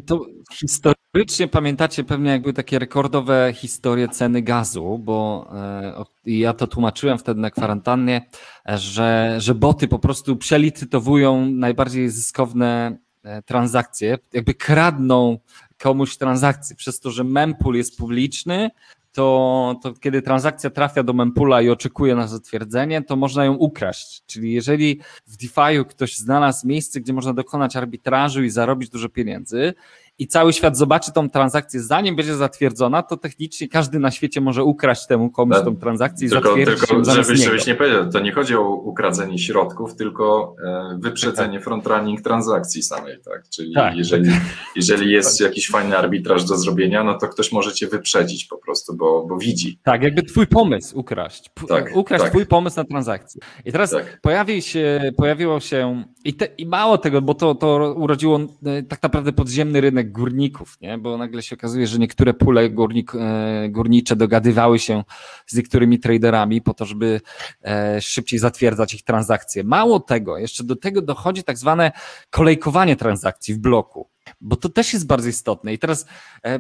To historycznie pamiętacie pewnie jakby takie rekordowe historie ceny gazu, bo e, ja to tłumaczyłem wtedy na kwarantannie, że, że boty po prostu przelicytowują najbardziej zyskowne e, transakcje, jakby kradną komuś transakcje, przez to, że mempool jest publiczny, to, to kiedy transakcja trafia do mempula i oczekuje na zatwierdzenie, to można ją ukraść. Czyli jeżeli w DeFi'u ktoś znalazł miejsce, gdzie można dokonać arbitrażu i zarobić dużo pieniędzy i cały świat zobaczy tą transakcję, zanim będzie zatwierdzona, to technicznie każdy na świecie może ukraść temu komuś tą transakcję i tylko, zatwierdzić tylko, żebyś, żebyś nie powiedział, to nie chodzi o ukradzenie środków, tylko e, wyprzedzenie frontrunning transakcji samej, tak? Czyli tak. jeżeli, [laughs] jeżeli jest jakiś fajny arbitraż do zrobienia, no to ktoś może cię wyprzedzić po prostu, bo, bo widzi. Tak, jakby twój pomysł ukraść. tak, ukraść tak. twój pomysł na transakcję. I teraz tak. pojawi się, pojawiło się i, te, i mało tego, bo to, to urodziło e, tak naprawdę podziemny rynek górników, nie? bo nagle się okazuje, że niektóre pule górnik, e, górnicze dogadywały się z niektórymi traderami po to, żeby e, szybciej zatwierdzać ich transakcje. Mało tego, jeszcze do tego dochodzi tak zwane kolejkowanie transakcji w bloku bo to też jest bardzo istotne. I teraz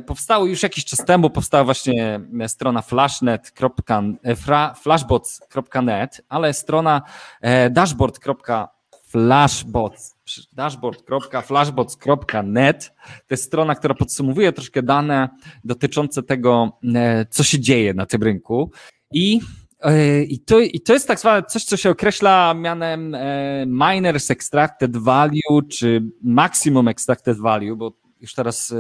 powstało już jakiś czas temu, powstała właśnie strona flashbots.net, ale strona dashboard.net flashbots, dashboard.flashbots.net. To jest strona, która podsumowuje troszkę dane dotyczące tego, e, co się dzieje na tym rynku. I e, i to, I to jest tak zwane coś, co się określa mianem e, miners extracted value, czy maximum extracted value, bo już teraz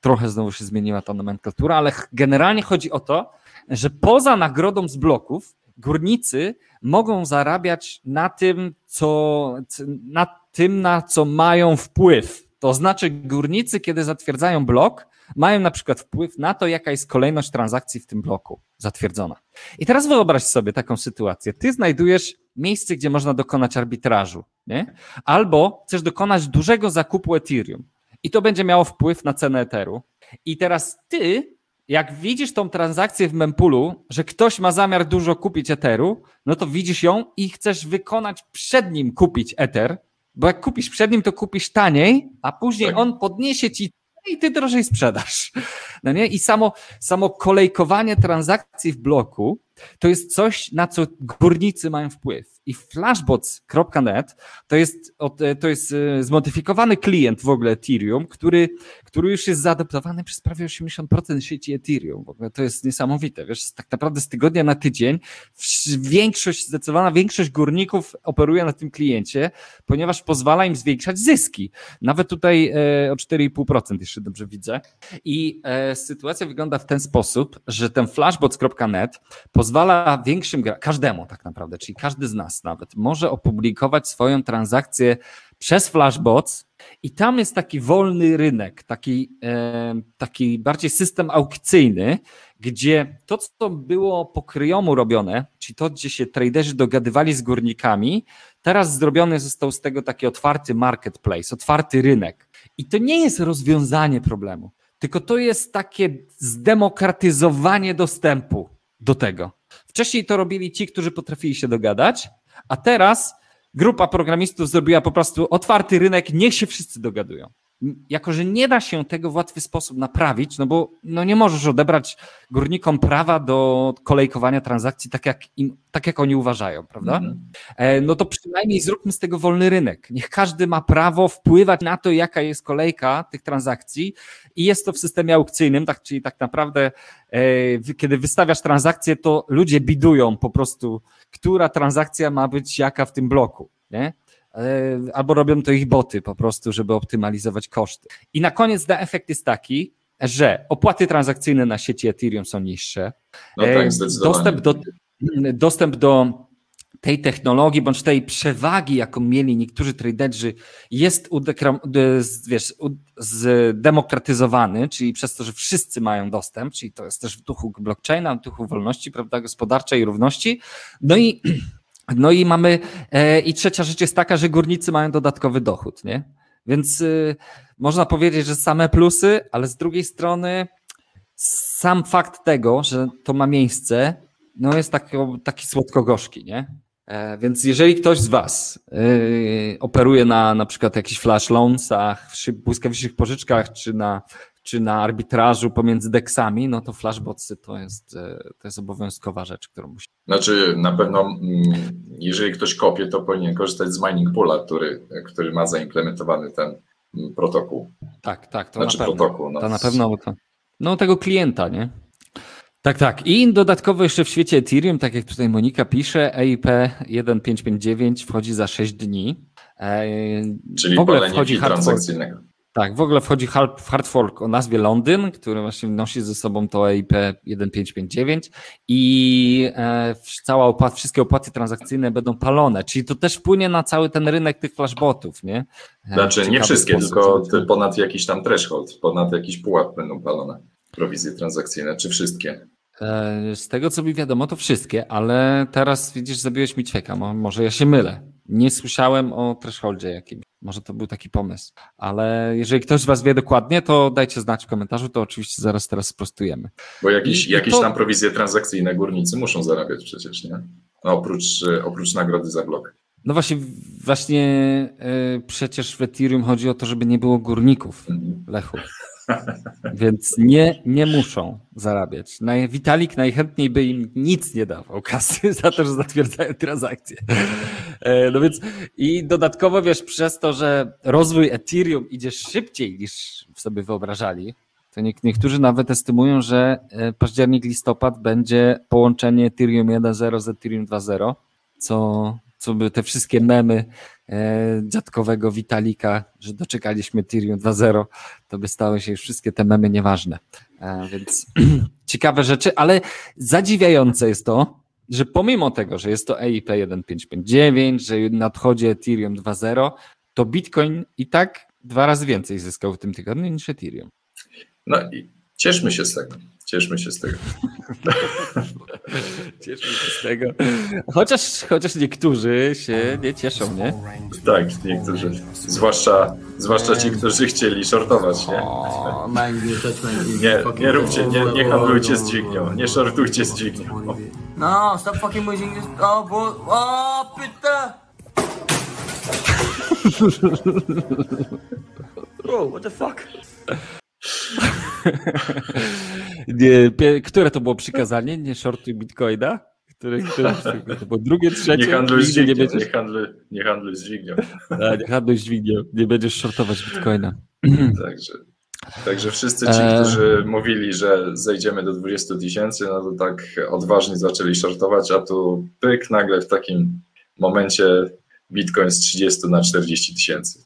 trochę znowu się zmieniła ta nomenklatura, ale generalnie chodzi o to, że poza nagrodą z bloków górnicy mogą zarabiać na tym, co, na tym, na co mają wpływ. To znaczy, górnicy, kiedy zatwierdzają blok, mają na przykład wpływ na to, jaka jest kolejność transakcji w tym bloku zatwierdzona. I teraz wyobraź sobie taką sytuację. Ty znajdujesz miejsce, gdzie można dokonać arbitrażu, nie? albo chcesz dokonać dużego zakupu Ethereum i to będzie miało wpływ na cenę Etheru. I teraz ty jak widzisz tą transakcję w mempulu, że ktoś ma zamiar dużo kupić Etheru, no to widzisz ją i chcesz wykonać przed nim kupić Ether, bo jak kupisz przed nim, to kupisz taniej, a później tak. on podniesie ci i ty drożej sprzedasz. No nie? I samo, samo kolejkowanie transakcji w bloku to jest coś, na co górnicy mają wpływ. I flashbots.net to jest, to jest e, zmodyfikowany klient w ogóle Ethereum, który, który już jest zaadoptowany przez prawie 80% sieci Ethereum. W ogóle to jest niesamowite. Wiesz, tak naprawdę z tygodnia na tydzień większość, zdecydowana większość górników operuje na tym kliencie, ponieważ pozwala im zwiększać zyski. Nawet tutaj e, o 4,5% jeszcze dobrze widzę. I e, sytuacja wygląda w ten sposób, że ten flashbots.net pozwala większym, każdemu tak naprawdę, czyli każdy z nas nawet, może opublikować swoją transakcję przez Flashbots i tam jest taki wolny rynek, taki, e, taki bardziej system aukcyjny, gdzie to, co było po kryjomu robione, czyli to, gdzie się traderzy dogadywali z górnikami, teraz zrobiony został z tego taki otwarty marketplace, otwarty rynek. I to nie jest rozwiązanie problemu, tylko to jest takie zdemokratyzowanie dostępu do tego. Wcześniej to robili ci, którzy potrafili się dogadać, a teraz grupa programistów zrobiła po prostu otwarty rynek, niech się wszyscy dogadują jako że nie da się tego w łatwy sposób naprawić, no bo no nie możesz odebrać górnikom prawa do kolejkowania transakcji tak jak, im, tak jak oni uważają, prawda? Mm. No to przynajmniej zróbmy z tego wolny rynek. Niech każdy ma prawo wpływać na to, jaka jest kolejka tych transakcji i jest to w systemie aukcyjnym, tak, czyli tak naprawdę e, kiedy wystawiasz transakcję, to ludzie bidują po prostu, która transakcja ma być jaka w tym bloku. Nie? E, albo robią to ich boty po prostu, żeby optymalizować koszty. I na koniec da efekt jest taki, że opłaty transakcyjne na sieci Ethereum są niższe. No tak, e, dostęp do, dostęp do tej technologii, bądź tej przewagi, jaką mieli niektórzy traderzy, jest wiesz, zdemokratyzowany, czyli przez to, że wszyscy mają dostęp, czyli to jest też w duchu blockchaina, w duchu wolności prawda, gospodarczej i równości. No i [clears throat] no i mamy, e, i trzecia rzecz jest taka, że górnicy mają dodatkowy dochód, nie? Więc y, można powiedzieć, że same plusy, ale z drugiej strony sam fakt tego, że to ma miejsce, no jest taki, taki słodko-gorzki, nie? E, więc jeżeli ktoś z Was y, operuje na na przykład jakichś flash loansach, błyskawicznych pożyczkach, czy na czy na arbitrażu pomiędzy deksami, no to flashbotsy to jest, e, to jest obowiązkowa rzecz, którą musi. Znaczy na pewno, mm, jeżeli ktoś kopie, to powinien korzystać z mining poola, który, który ma zaimplementowany ten mm, protokół. Tak, tak, to znaczy na pewno. Protokół, no. To na pewno, no tego klienta, nie? Tak, tak. I dodatkowo jeszcze w świecie Ethereum, tak jak tutaj Monika pisze, EIP 1559 wchodzi za 6 dni. E, Czyli w ogóle wchodzi transakcyjnego. Tak, w ogóle wchodzi hard fork o nazwie Londyn, który właśnie nosi ze sobą to EIP 1559 i e, cała opłat, wszystkie opłaty transakcyjne będą palone, czyli to też wpłynie na cały ten rynek tych flashbotów, nie? E, znaczy nie wszystkie, sposób, tylko ponad jakiś tam threshold, ponad jakiś pułap będą palone prowizje transakcyjne, czy wszystkie? E, z tego co mi wiadomo, to wszystkie, ale teraz widzisz, zabiłeś mi ćwieka, może ja się mylę. Nie słyszałem o thresholdzie jakimś. Może to był taki pomysł. Ale jeżeli ktoś z Was wie dokładnie, to dajcie znać w komentarzu, to oczywiście zaraz teraz sprostujemy. Bo jakieś, I, jakieś to... tam prowizje transakcyjne górnicy muszą zarabiać przecież, nie? No, oprócz, oprócz nagrody za blok. No właśnie, właśnie yy, przecież w Ethereum chodzi o to, żeby nie było górników, mhm. Lechu. Więc nie, nie muszą zarabiać. Vitalik najchętniej by im nic nie dawał kasy za to, że zatwierdzają transakcje. E, no więc i dodatkowo wiesz, przez to, że rozwój Ethereum idzie szybciej niż sobie wyobrażali, to niektórzy nawet estymują, że e, październik, listopad będzie połączenie Ethereum 1.0 z Ethereum 2.0, co co by te wszystkie memy dziadkowego Witalika, że doczekaliśmy Ethereum 2.0, to by stały się już wszystkie te memy nieważne. E, więc [clears throat] ciekawe rzeczy, ale zadziwiające jest to, że pomimo tego, że jest to EIP 1559, że nadchodzi Ethereum 2.0, to Bitcoin i tak dwa razy więcej zyskał w tym tygodniu niż Ethereum. No i cieszmy się z tego. Cieszmy się z tego. [laughs] Cieszmy się z tego. Chociaż, chociaż niektórzy się nie cieszą, nie? Tak, niektórzy. Zwłaszcza, zwłaszcza ci, którzy chcieli shortować, nie? Nie, nie róbcie, nie, nie handlujcie z dźwignią, nie shortujcie z dźwignią. No, stop fucking moving this. Oh, bo... Oh, pyta! Bro, what the fuck? [laughs] które to było przykazanie? Nie shortuj bitcoina? Które, które, to było drugie, trzecie? Nie handluj z dźwignią. Nie, będziesz... nie, handluj, nie handluj z dźwignią. A, nie handluj z dźwignią. Nie będziesz shortować bitcoina. [clears throat] Także, także wszyscy ci, którzy mówili, że zejdziemy do 20 tysięcy, no to tak odważnie zaczęli shortować, a tu pyk nagle w takim momencie bitcoin z 30 na 40 tysięcy.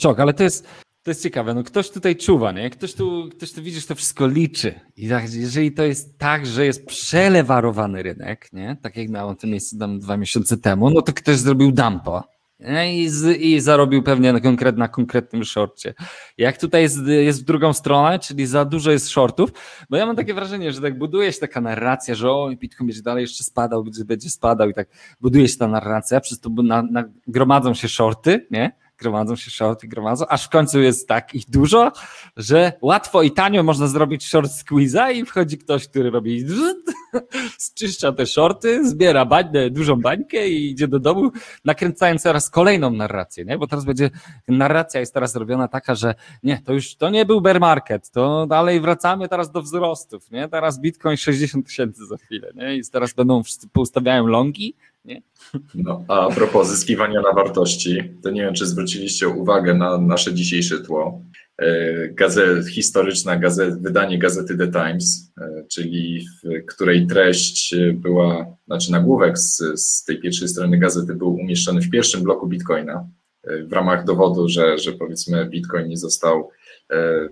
Szok, ale to jest, to jest ciekawe, no ktoś tutaj czuwa, nie? Ktoś tu, ktoś tu widzisz, to wszystko liczy. I tak, jeżeli to jest tak, że jest przelewarowany rynek, nie? Tak jak na tym miejscu tam dwa miesiące temu, no to ktoś zrobił dumpa. I, z, I zarobił pewnie na, konkret, na konkretnym shorcie. Jak tutaj jest, jest w drugą stronę, czyli za dużo jest shortów, bo ja mam takie wrażenie, że tak buduje się taka narracja, że o, Bitcoin będzie dalej jeszcze spadał, będzie, będzie spadał i tak buduje się ta narracja, przez to na, na, gromadzą się shorty, nie? Gromadzą się shorty, gromadzą, aż w końcu jest tak ich dużo, że łatwo i tanio można zrobić short squeeze'a i wchodzi ktoś, który robi [laughs] zczyszcza te shorty, zbiera bańę, dużą bańkę i idzie do domu, nakręcając teraz kolejną narrację, nie? bo teraz będzie, narracja jest teraz robiona taka, że nie, to już, to nie był bear market, to dalej wracamy teraz do wzrostów, nie? Teraz Bitcoin 60 tysięcy za chwilę, nie? I teraz będą wszyscy poustawiają longi, nie? No, a propos zyskiwania na wartości, to nie wiem, czy zwróciliście uwagę na nasze dzisiejsze tło. E, gazet, historyczna gazet, wydanie gazety The Times, e, czyli w której treść była, znaczy nagłówek z, z tej pierwszej strony gazety był umieszczony w pierwszym bloku Bitcoina, e, w ramach dowodu, że, że powiedzmy Bitcoin nie został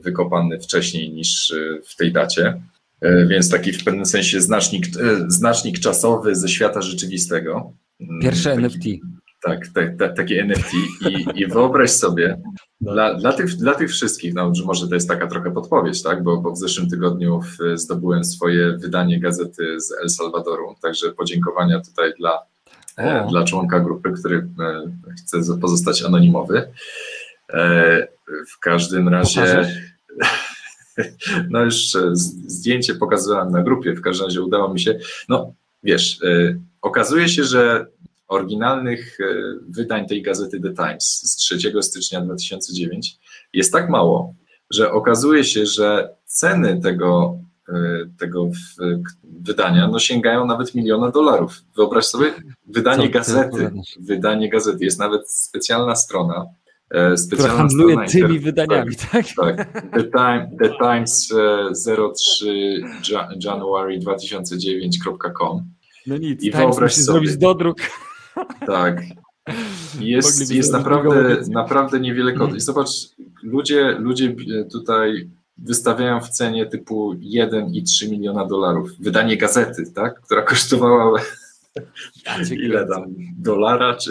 wykopany wcześniej niż w tej dacie. E, więc taki w pewnym sensie znacznik, e, znacznik czasowy ze świata rzeczywistego. Mm, Pierwsze taki, NFT. Tak, tak, tak, takie NFT i, i wyobraź sobie, dla, dla, tych, dla tych wszystkich, no może to jest taka trochę podpowiedź, tak, bo, bo w zeszłym tygodniu w, zdobyłem swoje wydanie gazety z El Salwadoru, także podziękowania tutaj dla, e, dla członka grupy, który e, chce pozostać anonimowy. E, w każdym razie... [laughs] No już e, zdjęcie pokazywałem na grupie, w każdym razie udało mi się. No wiesz, e, okazuje się, że oryginalnych e, wydań tej gazety The Times z 3 stycznia 2009 jest tak mało, że okazuje się, że ceny tego, tego wydania no, sięgają nawet miliona dolarów. Wyobraź sobie, wydanie gazety, wydanie gazety, jest nawet specjalna strona, Która handluje tymi wydaniami, tak? Tak. The, Time, The Times 03 e, January 2009.com. No nic, I Times musi sobie, zrobić dodruk. Tak. Jest, jest naprawdę, naprawdę niewiele kodów. I zobacz, ludzie, ludzie tutaj wystawiają w cenie typu 1,3 miliona dolarów. Wydanie gazety, tak? która kosztowała ile tam dolara, czy,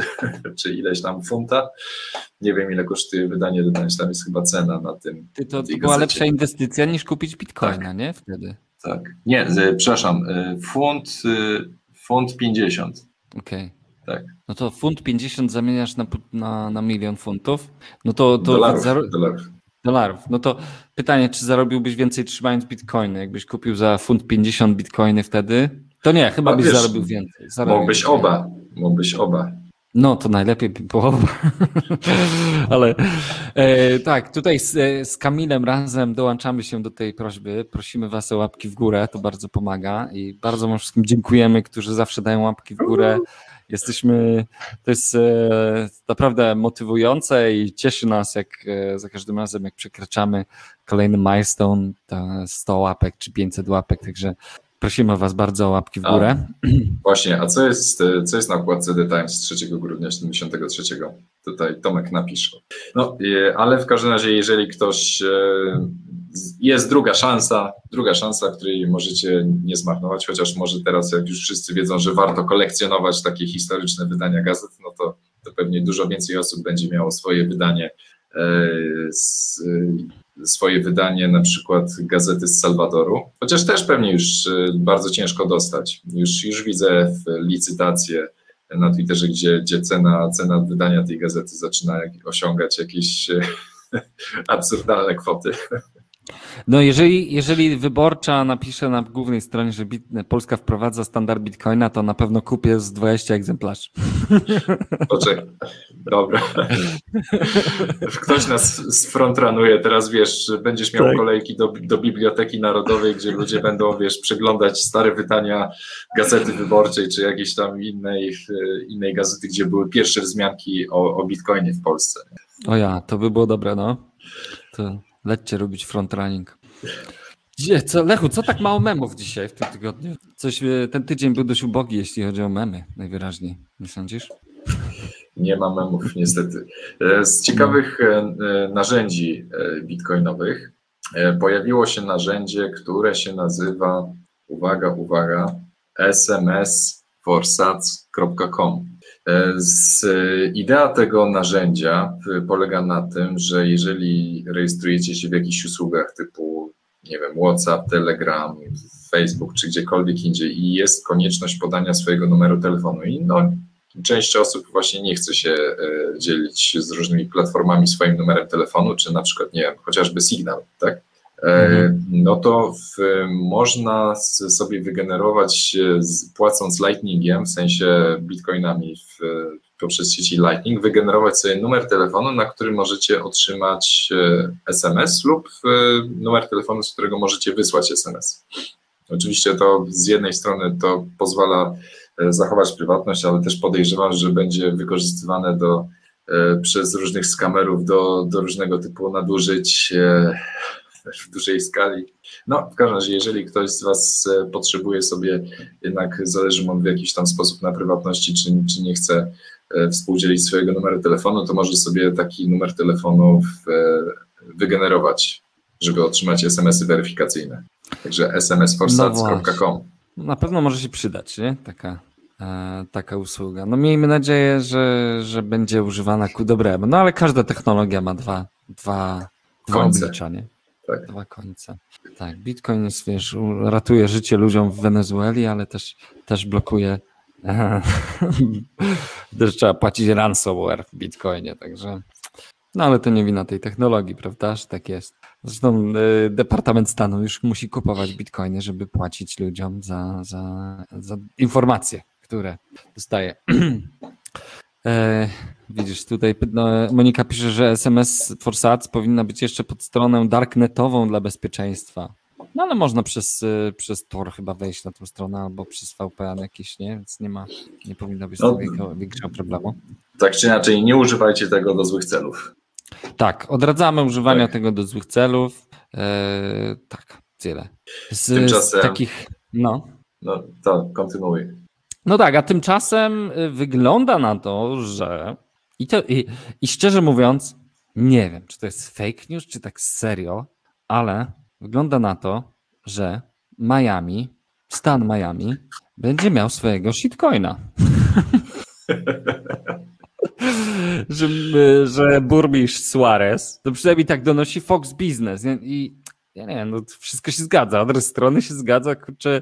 czy ileś tam funta. Nie wiem, ile kosztuje wydanie, tam jest chyba cena na tym. Ty to, to była lepsza inwestycja niż kupić bitcoina, tak. nie? Wtedy. Tak. Nie, przepraszam, y, funt, y, funt 50. Okej. Okay. Tak. No to funt 50 zamieniasz na, na, na milion funtów. No to, to dolarów, dolarów. Dolarów. No to pytanie, czy zarobiłbyś więcej trzymając bitcoiny? Jakbyś kupił za funt 50 bitcoiny wtedy? To nie, chyba no, byś wiesz, zarobił więcej. Zarobił mógłbyś więcej. oba. Mógłbyś oba. No, to najlepiej by było. [laughs] Ale e, tak, tutaj z, z, Kamilem razem dołączamy się do tej prośby. Prosimy Was o łapki w górę, to bardzo pomaga i bardzo Wam wszystkim dziękujemy, którzy zawsze dają łapki w górę. Jesteśmy, to jest e, naprawdę motywujące i cieszy nas, jak e, za każdym razem, jak przekraczamy kolejny milestone, 100 łapek czy 500 łapek, także prosimy Was bardzo o łapki w górę. A, właśnie, a co jest, e, co jest na okładce The Times 3 grudnia 73? Tutaj Tomek napisze. No, ale w każdym razie, jeżeli ktoś jest druga szansa, druga szansa, której możecie nie zmarnować, chociaż może teraz, jak już wszyscy wiedzą, że warto kolekcjonować takie historyczne wydania gazet, no to, to pewnie dużo więcej osób będzie miało swoje wydanie, e, swoje wydanie na przykład gazety z Salwadoru, chociaż też pewnie już e, bardzo ciężko dostać. Już, już widzę licytację na Twitterze, gdzie, gdzie cena, cena wydania tej gazety zaczyna osiągać jakieś e, [laughs] absurdalne kwoty. No jeżeli, jeżeli wyborcza napisze na głównej stronie, że bit, Polska wprowadza standard bitcoina, to na pewno kupię z 20 egzemplarzy. [laughs] Poczekaj, dobra. [laughs] Ktoś nas sfrontranuje, teraz wiesz, będziesz miał tak. kolejki do, do Biblioteki Narodowej, gdzie ludzie będą, wiesz, przeglądać stare wydania Gazety Wyborczej, czy jakiejś tam innej, innej gazety, gdzie były pierwsze wzmianki o, o bitcoinie w Polsce. O ja, to by było dobre, no. To... Lećcie robić frontrunning. Co, Lechu, co tak mało memów dzisiaj w tym tygodniu? Coś, e, ten tydzień był dość ubogi, jeśli chodzi o memy, najwyraźniej. Nie sądzisz? Nie ma memów, niestety. E, z ciekawych e, narzędzi bitcoinowych pojawiło się narzędzie, które się nazywa, uwaga, uwaga, smsforsats.com. E, z, idea tego narzędzia polega na tym, że jeżeli rejestrujecie się w jakichś usługach typu, nie wiem, WhatsApp, Telegram, Facebook czy gdziekolwiek indziej i jest konieczność podania swojego numeru telefonu i no, część osób właśnie nie chce się e, dzielić z różnymi platformami swoim numerem telefonu, czy na przykład, nie wiem, chociażby Signal, tak? E, mhm. no to w, można sobie wygenerować płacąc Lightningiem, w sensie bitcoinami w, poprzez sieci Lightning, wygenerować sobie numer telefonu, na którym możecie otrzymać SMS lub e, numer telefonu, z którego możecie wysłać SMS. Oczywiście to z jednej strony to pozwala e, zachować prywatność, ale też podejrzewam, że będzie wykorzystywane do, przez różnych skamerów do, do różnego typu nadużyć w dużej skali. No, w każdym razie, jeżeli ktoś z Was e, potrzebuje sobie, jednak zależy mu w jakiś tam sposób na prywatności, czy, czy nie chce e, współdzielić swojego numeru telefonu, to może sobie taki numer telefonu w, e, wygenerować, żeby otrzymać SMS-y weryfikacyjne. Także smsforsats.com. No na pewno może się przydać, nie? Taka, e, taka usługa. No miejmy nadzieję, że, że będzie używana ku dobremu. No ale każda technologia ma dwa, dwa, dwa oblicza, nie? Tak. Dwa końce. Tak, Bitcoin jest, wiesz, ratuje życie ludziom w Wenezueli, ale też, też blokuje [laughs] też trzeba płacić ransomware w Bitcoinie, także no ale to nie wina tej technologii, prawda, że tak jest. Zresztą y, Departament Stanu już musi kupować bitcoiny, żeby płacić ludziom za, za, za informacje, które dostaje. [clears throat] E, widzisz, tutaj no, Monika pisze, że SMS Forsats powinna być jeszcze pod stronę darknetową dla bezpieczeństwa. No ale można przez, e, przez Tor chyba wejść na tą stronę albo przez VPN jakieś, nie? Więc nie ma, nie powinno być no, większego problemu. Tak czy inaczej, nie używajcie tego do złych celów. Tak, odradzamy używania tak. tego do złych celów. E, tak, tyle. Z, Tymczasem, z takich, no. No to kontynuuj. No tak, a tymczasem y, wygląda na to, że i, to, i, i szczerze mówiąc, nie wiem, czy to jest fake news, czy tak serio, ale wygląda na to, że Miami, stan Miami, będzie miał swojego shitcoina. [laughs] że, że burmistrz Suarez, to przynajmniej tak donosi Fox Business. I ja nie wiem, no wszystko się zgadza, adres strony się zgadza, kurczę,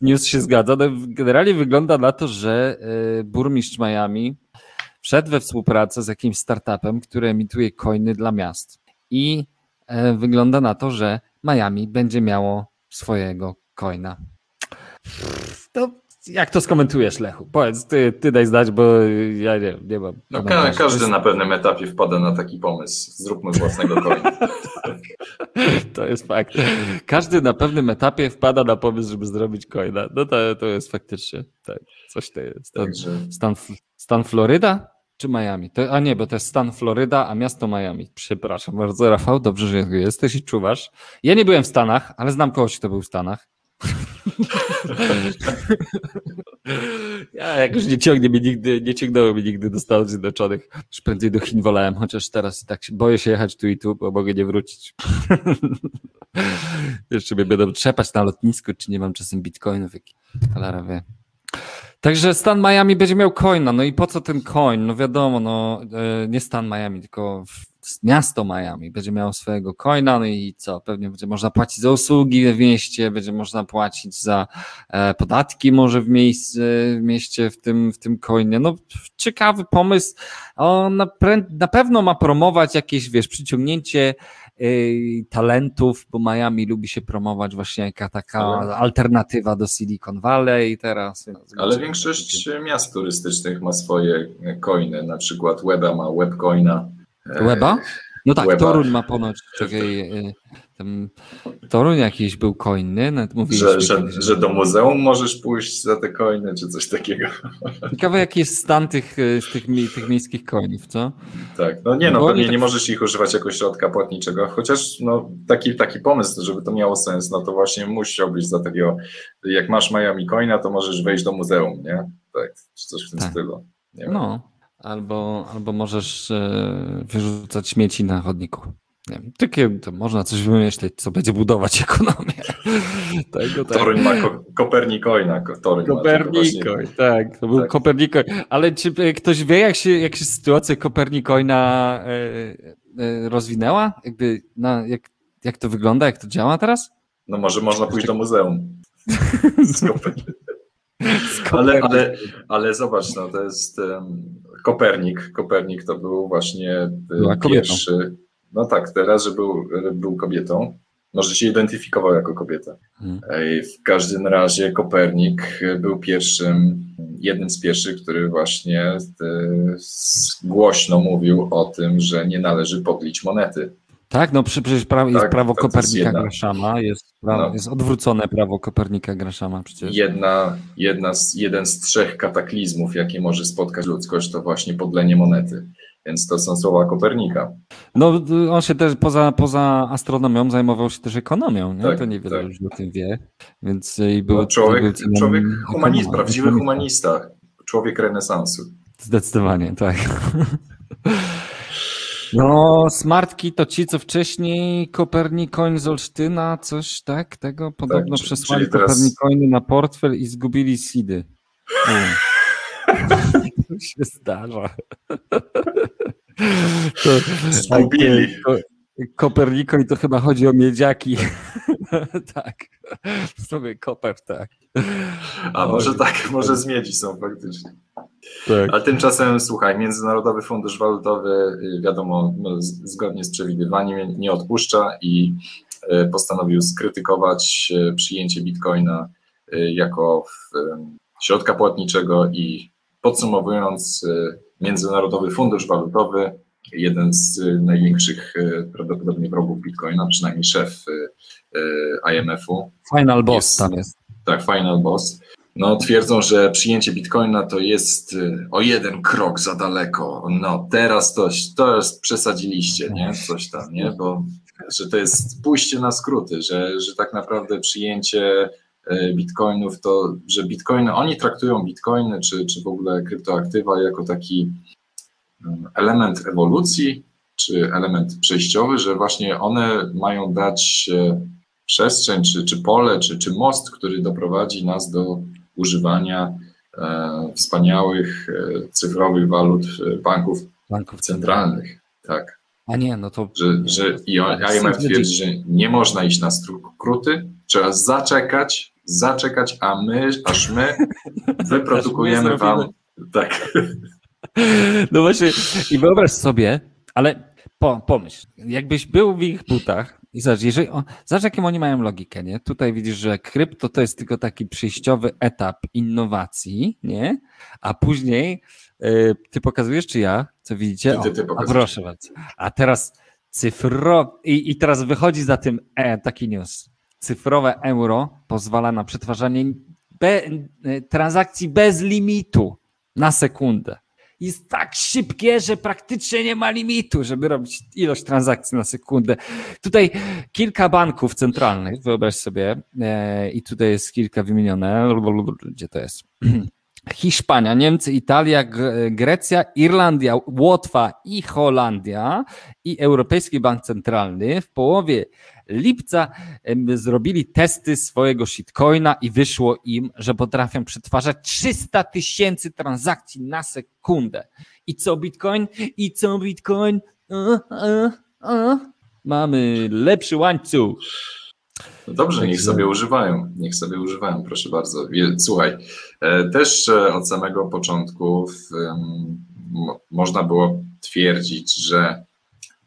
news się zgadza. No, generalnie wygląda na to, że y, burmistrz Miami wszedł we współpracę z jakimś startupem, który emituje coiny dla miast. I e, wygląda na to, że Miami będzie miało swojego coina. To jak to skomentujesz, Lechu? Powiedz, ty, ty daj znać, bo ja nie, nie mam. No, ka każdy na pewnym etapie wpada na taki pomysł. Zróbmy własnego coina. To jest fakt. Każdy na pewnym etapie wpada na pomysł, żeby zrobić coina. No to, to jest faktycznie tak. Coś to jest. Stan, stan, stan Floryda? czy Miami? To, a nie, bo to jest stan Floryda, a miasto Miami. Przepraszam bardzo, Rafał, dobrze, że jesteś i czuwasz. Ja nie byłem w Stanach, ale znam kogoś, kto był w Stanach. Ja jakoś nie ciągnie mnie nigdy, nie ciągnęło mnie nigdy do Stanów Zjednoczonych. Już prędzej do Chin wolałem, chociaż teraz tak się, boję się jechać tu i tu, bo mogę nie wrócić. [laughs] Jeszcze mnie będą trzepać na lotnisku, czy nie mam czasem bitcoinów, jaki cholera wie. Także stan Miami będzie miał coina. No i po co ten coin? No wiadomo, no e, nie stan Miami, tylko miasto Miami będzie miało swojego coina, no i co? Pewnie będzie można płacić za usługi w mieście, będzie można płacić za e, podatki może w, miejsce, w mieście w tym, w tym coinie. No ciekawy pomysł. On na, na pewno ma promować jakieś, wiesz, przyciągnięcie talentów, bo Miami lubi się promować właśnie jako taka Ale... alternatywa do Silicon Valley teraz. Ale większość miast turystycznych ma swoje coiny, na przykład Weba ma webcoina. Weba? No tak, Weba. Toruń ma ponoć czekaj, y, tam Toruń jakiś był coinny. Że, że, że, do muzeum możesz pójść za te coiny, czy coś takiego. [laughs] Ciekawe, jaki jest stan tych, y, tych, tych miejskich coinów, co? Tak, no nie no, pewnie tak... nie możesz ich używać jako środka płatniczego, chociaż no, taki, taki pomysł, żeby to miało sens, no to właśnie musiałbyś za takiego, jak masz Miami Coina, to możesz wejść do muzeum, nie? Tak, czy coś w tym tak. stylu. no. Albo, albo możesz e, wyrzucać śmieci na chodniku. Nie wiem, takie, to można coś wymyśleć, co będzie budować [laughs] ekonomię. Tego, tak. Toruń ma ko Kopernikoina. Toruń Kopernikoin, tak, to był tak. Kopernikoin. Ale czy e, ktoś wie, jak się, jak się sytuacja Kopernikoina e, e, rozwinęła? Jakby na, jak, jak to wygląda, jak to działa teraz? No może można pójść do muzeum. [laughs] [laughs] ale, ale, ale zobacz, no to jest um, Kopernik. Kopernik to był właśnie pierwszy. No tak, teraz, że był, był kobietą. Może się identyfikował jako kobieta. Hmm. W każdym razie Kopernik był pierwszym, jednym z pierwszych, który właśnie e, głośno mówił o tym, że nie należy podlić monety. Tak, no przecież prawo, jest tak, prawo Kopernika Graszama, jest, prawo, no. jest odwrócone prawo Kopernika Graszama przecież. Jedna, jedna z, jeden z trzech kataklizmów, jakie może spotkać ludzkość, to właśnie podlenie monety. Więc to są słowa Kopernika. No, on się też poza, poza astronomią zajmował się też ekonomią, nie? Tak, to niewiele tak. ludzi o tym wie. Więc i był, no, człowiek, był człowiek humanista, prawdziwy humanista, człowiek renesansu. Zdecydowanie, tak. [laughs] No, smartki to ci, co wcześniej Kopernikoin z Olsztyna, coś tak, tego podobno tak, przesłali teraz... Kopernikoiny na portfel i zgubili seedy. to [laughs] się zdarza. [laughs] To, Zgubili. Tak, Kopernikoin to chyba chodzi o miedziaki. [laughs] tak. Sobie koper, tak. A może tak, może z miedzi są faktycznie. Tak. Ale tymczasem, słuchaj, Międzynarodowy Fundusz Walutowy, y, wiadomo, no, zgodnie z przewidywaniem nie odpuszcza i y, postanowił skrytykować y, przyjęcie bitcoina jako środka płatniczego i podsumowując, Międzynarodowy Fundusz Walutowy, jeden z największych prawdopodobnie wrogów bitcoina, przynajmniej szef IMF-u. Final boss jest, tam jest. Tak, final boss no, twierdzą, że przyjęcie bitcoina to jest y, o jeden krok za daleko. No, teraz to, to jest przesadziliście, nie? Coś tam, nie? Bo że to jest pójście na skróty, że, że tak naprawdę przyjęcie bitcoinów, to że bitcoiny, oni traktują bitcoiny czy, czy w ogóle kryptoaktywa jako taki element ewolucji, czy element przejściowy, że właśnie one mają dać przestrzeń, czy, czy pole, czy, czy most, który doprowadzi nas do używania e, wspaniałych e, cyfrowych walut e, banków, banków centralnych. Tak. A nie, no to. Że, że IMF twierdzi, że nie można iść na skróty, trzeba zaczekać, zaczekać, a my, aż my [laughs] wyprodukujemy wam. Tak. No właśnie, i wyobraź sobie, ale po, pomyśl, jakbyś był w ich butach i zobacz, jeżeli on, zobacz jaką oni mają logikę, nie? Tutaj widzisz, że krypto to jest tylko taki przejściowy etap innowacji, nie? A później yy, ty pokazujesz, czy ja, co widzicie? O, ty, ty, a proszę bardzo. A teraz cyfro i, i teraz wychodzi za tym e, taki news. Cyfrowe euro pozwala na przetwarzanie be, e, transakcji bez limitu na sekundę jest tak szybkie, że praktycznie nie ma limitu, żeby robić ilość transakcji na sekundę. Tutaj kilka banków centralnych, wyobraź sobie, e, i tutaj jest kilka wymienione. Gdzie to jest? [clears throat] Hiszpania, Niemcy, Italia, Grecja, Irlandia, Łotwa i Holandia i Europejski Bank Centralny w połowie lipca zrobili testy swojego shitcoina i wyszło im, że potrafią przetwarzać 300 tysięcy transakcji na sekundę. I co Bitcoin? I co Bitcoin? Uh, uh, uh. Mamy lepszy łańcuch. No dobrze, niech sobie używają, niech sobie używają, proszę bardzo. Słuchaj, e, też e, od samego początku można było twierdzić, że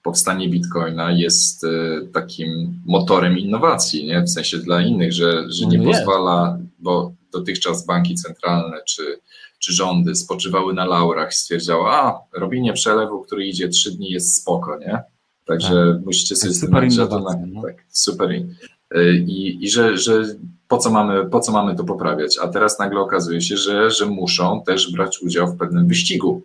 powstanie Bitcoina jest e, takim motorem innowacji, nie? w sensie dla innych, że, że nie no pozwala, bo dotychczas banki centralne czy, czy rządy spoczywały na laurach, stwierdzały, a robienie przelewu, który idzie trzy dni jest spoko, nie? Także tak. musicie sobie super że to na, no. tak, super. E, I, i że, że po, co mamy, po co mamy to poprawiać? A teraz nagle okazuje się, że, że muszą też brać udział w pewnym wyścigu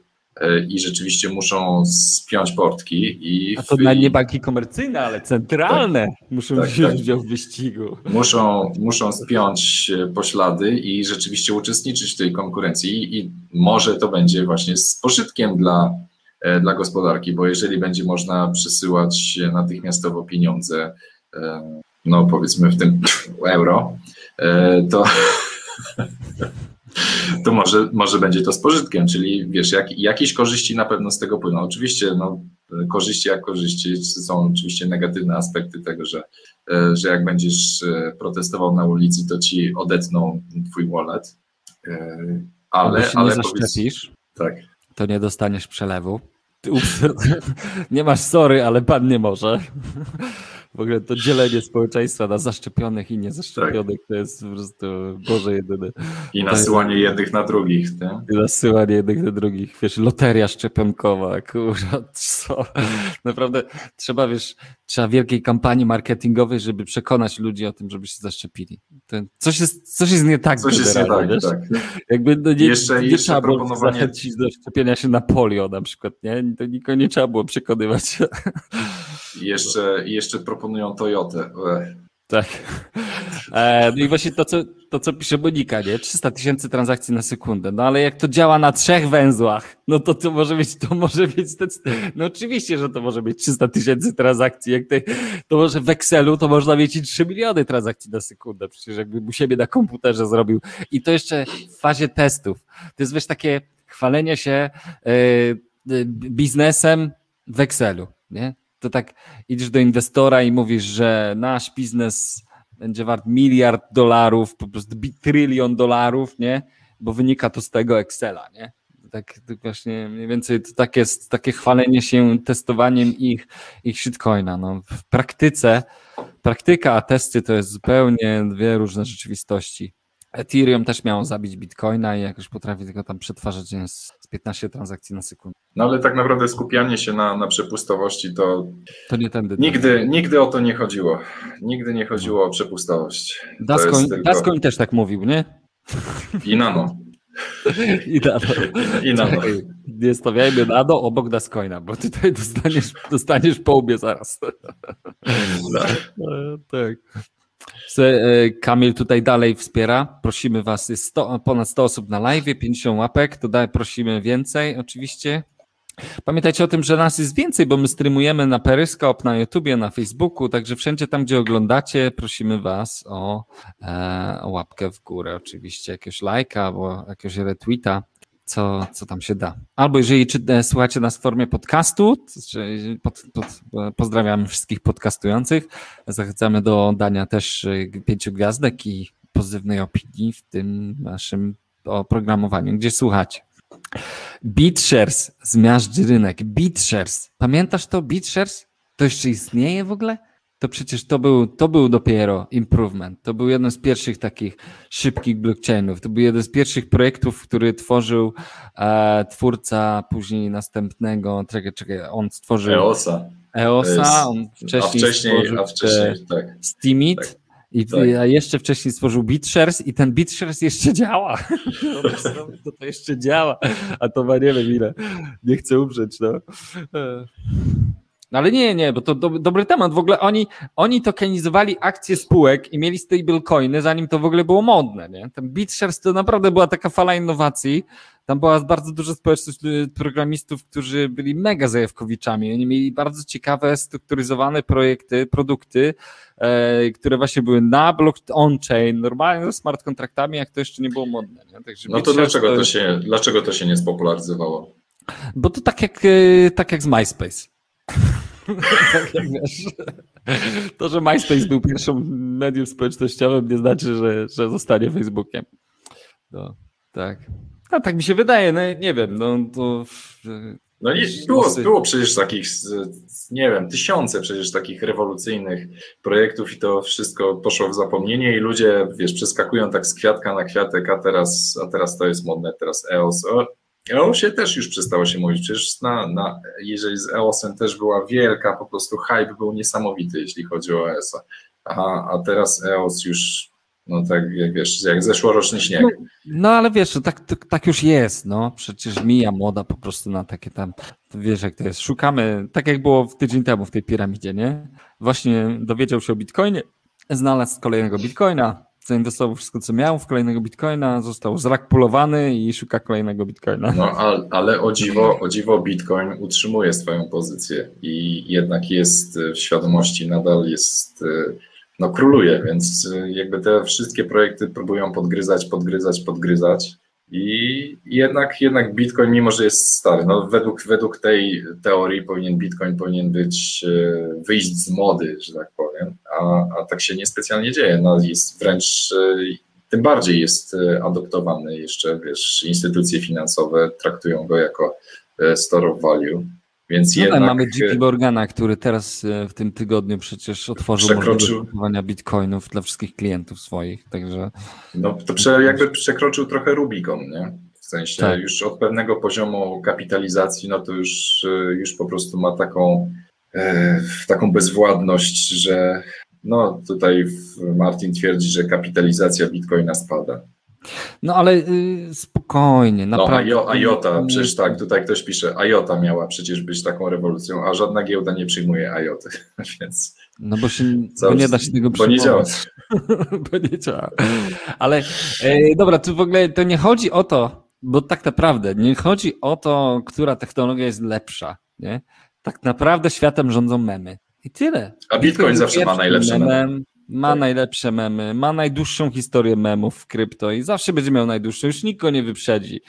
i rzeczywiście muszą spiąć portki. I A to na nie banki komercyjne, ale centralne tak, muszą tak, wziąć tak. udział w wyścigu. Muszą, muszą spiąć poślady i rzeczywiście uczestniczyć w tej konkurencji i może to będzie właśnie z pożytkiem dla, e, dla gospodarki, bo jeżeli będzie można przesyłać natychmiastowo pieniądze, e, no powiedzmy w tym [laughs] euro, to [laughs] to może, może będzie to z pożytkiem, czyli wiesz, jak, jakieś korzyści na pewno z tego płyną. Oczywiście no, korzyści jak korzyści, są oczywiście negatywne aspekty tego, że, że jak będziesz e, protestował na ulicy, to ci odetną twój wallet, e, ale... Jeśli ale nie zaszczepisz, tak. to nie dostaniesz przelewu. Ups, [laughs] nie masz sorry, ale pan nie może. W ogóle to dzielenie społeczeństwa na zaszczepionych i niezaszczepionych tak. to jest po prostu Boże jedyne. I nasyłanie jednych na drugich. Nie? I nasyłanie jednych na drugich. Wiesz, loteria szczepionkowa, kurwa, co? Naprawdę trzeba, wiesz, trzeba wielkiej kampanii marketingowej, żeby przekonać ludzi o tym, żeby się zaszczepili. To coś, jest, coś jest nie tak. Coś jest nie tak, wiesz? tak. Jakby no nie, jeszcze, nie jeszcze trzeba było proponowanie... zachęcić do szczepienia się na polio na przykład, nie? To nikogo nie trzeba było przekonywać. I jeszcze, jeszcze proponują Toyotę. Tak. E, no i właśnie to co, to, co pisze Monika, nie? 300 tysięcy transakcji na sekundę. No ale jak to działa na trzech węzłach, no to to może być, to może być, no oczywiście, że to może być 300 tysięcy transakcji. Jak te, to może w Excelu to można mieć i 3 miliony transakcji na sekundę. Przecież jakby u siebie na komputerze zrobił. I to jeszcze w fazie testów. To jest wiesz takie chwalenie się yy, biznesem w Excelu, nie? To tak idziesz do inwestora i mówisz, że nasz biznes będzie wart miliard dolarów, po prostu trylion dolarów, nie? Bo wynika to z tego Excela, nie? Tak, właśnie mniej więcej to tak jest, takie chwalenie się testowaniem ich, ich shitcoina. No, w praktyce, praktyka, a testy to jest zupełnie dwie różne rzeczywistości. Ethereum też miało zabić Bitcoina i jakoś potrafi tylko tam przetwarzać z 15 transakcji na sekundę. No ale tak naprawdę skupianie się na, na przepustowości to, to nie tędy. Nigdy, nigdy o to nie chodziło. Nigdy nie chodziło o przepustowość. Daskoń, tylko... Daskoń też tak mówił, nie? I nano. I nano. I nano. Nie stawiajmy nano obok Daskoina, bo tutaj dostaniesz, dostaniesz po łbie zaraz. No. tak. E, Kamil tutaj dalej wspiera. Prosimy Was, jest 100, ponad 100 osób na live, 50 łapek, to dalej prosimy więcej oczywiście. Pamiętajcie o tym, że nas jest więcej, bo my streamujemy na Peryskop, na YouTubie, na Facebooku, także wszędzie tam, gdzie oglądacie, prosimy Was o, e, o łapkę w górę, oczywiście jakiegoś lajka albo jakiegoś retweeta, co, co tam się da. Albo jeżeli czy, e, słuchacie nas w formie podcastu, pod, pod, pozdrawiamy wszystkich podcastujących, zachęcamy do dania też e, pięciu gwiazdek i pozytywnej opinii w tym naszym oprogramowaniu, gdzie słuchacie. BitShares zmiażdży rynek. BitShares. Pamiętasz to BitShares? To jeszcze istnieje w ogóle? To przecież to był, to był dopiero improvement. To był jeden z pierwszych takich szybkich blockchainów. To był jeden z pierwszych projektów, który tworzył e, twórca później następnego, czekaj, czekaj, on stworzył EOSa. EOSa, on wcześniej, a wcześniej, a wcześniej tak. Steemit. Tak. I tak. a jeszcze wcześniej stworzył BitShares i ten BitShares jeszcze działa. [laughs] to, to jeszcze działa, a to ma nie wiem ile. Nie chcę uprzeć, no. No ale nie, nie, bo to do, dobry temat. W ogóle oni, oni tokenizowali akcje spółek i mieli stablecoiny, zanim to w ogóle było modne. Nie? Ten BitShares to naprawdę była taka fala innowacji. Tam była bardzo duża społeczność y, programistów, którzy byli mega zajawkowiczami. Oni mieli bardzo ciekawe, strukturyzowane projekty, produkty, e, które właśnie były na block on-chain, normalnie ze smart kontraktami, jak to jeszcze nie było modne. Nie? Także no to dlaczego to, się, dlaczego to się nie spopularyzowało? Bo to tak jak, y, tak jak z MySpace. [laughs] tak jak wiesz. To, że MySpace był pierwszym medium społecznościowym, nie znaczy, że, że zostanie Facebookiem. No, tak. A tak mi się wydaje, no nie wiem, no to. No i było, było przecież takich, nie wiem, tysiące przecież takich rewolucyjnych projektów i to wszystko poszło w zapomnienie i ludzie, wiesz, przeskakują tak z kwiatka na kwiatek, a teraz, a teraz to jest modne, teraz EOS. O, EOSie też już przestało się mówić, przecież na, na, jeżeli z EOSem też była wielka, po prostu hype był niesamowity, jeśli chodzi o EOS-a, a, a teraz EOS już no tak, jak wiesz, jak zeszłoroczny śnieg. No, no ale wiesz, tak, tak, tak, już jest, no. Przecież mija moda po prostu na takie tam, wiesz jak to jest, szukamy, tak jak było w tydzień temu w tej piramidzie, nie? Właśnie dowiedział się o Bitcoinie, znalazł kolejnego Bitcoina, zainwestował wszystko, co miał w kolejnego bitcoina, został zrakpulowany i szuka kolejnego bitcoina. No ale o dziwo, o dziwo bitcoin utrzymuje swoją pozycję i jednak jest w świadomości, nadal jest, no króluje, więc jakby te wszystkie projekty próbują podgryzać, podgryzać, podgryzać i jednak, jednak Bitcoin, mimo że jest stary, no według, według tej teorii powinien Bitcoin powinien być, e, wyjść z mody, że tak powiem, a, a tak się niespecjalnie dzieje. No jest wręcz, e, tym bardziej jest e, adoptowany jeszcze, wiesz, instytucje finansowe traktują go jako store of value. Więc no tak, jednak... mamy JP Morgana, który teraz w tym tygodniu przecież otworzył przekroczył... możliwość kupowania bitcoinów dla wszystkich klientów swoich, także... No to prze, jakby przekroczył trochę Rubikon, nie? W sensie tak. już od pewnego poziomu kapitalizacji, no to już, już po prostu ma taką, e, taką bezwładność, że no tutaj Martin twierdzi, że kapitalizacja bitcoina spada. No ale y, spokojnie, no, naprawdę. No, IOTA, przecież tak, tutaj ktoś pisze, IOTA miała przecież być taką rewolucją, a żadna giełda nie przyjmuje IOTA, [laughs] więc... No bo, się, bo nie da się tego przyjmować. Bo nie działa. [laughs] bo nie działa. Ale e, dobra, tu w ogóle to nie chodzi o to, bo tak naprawdę nie chodzi o to, która technologia jest lepsza, nie? Tak naprawdę światem rządzą memy. I tyle. A Bitcoin, Bitcoin zawsze ma najlepsze memy. Ma tak. najlepsze memy, ma najdłuższą historię memów w krypto i zawsze będzie miał najdłuższą, już nikt go nie wyprzedzi.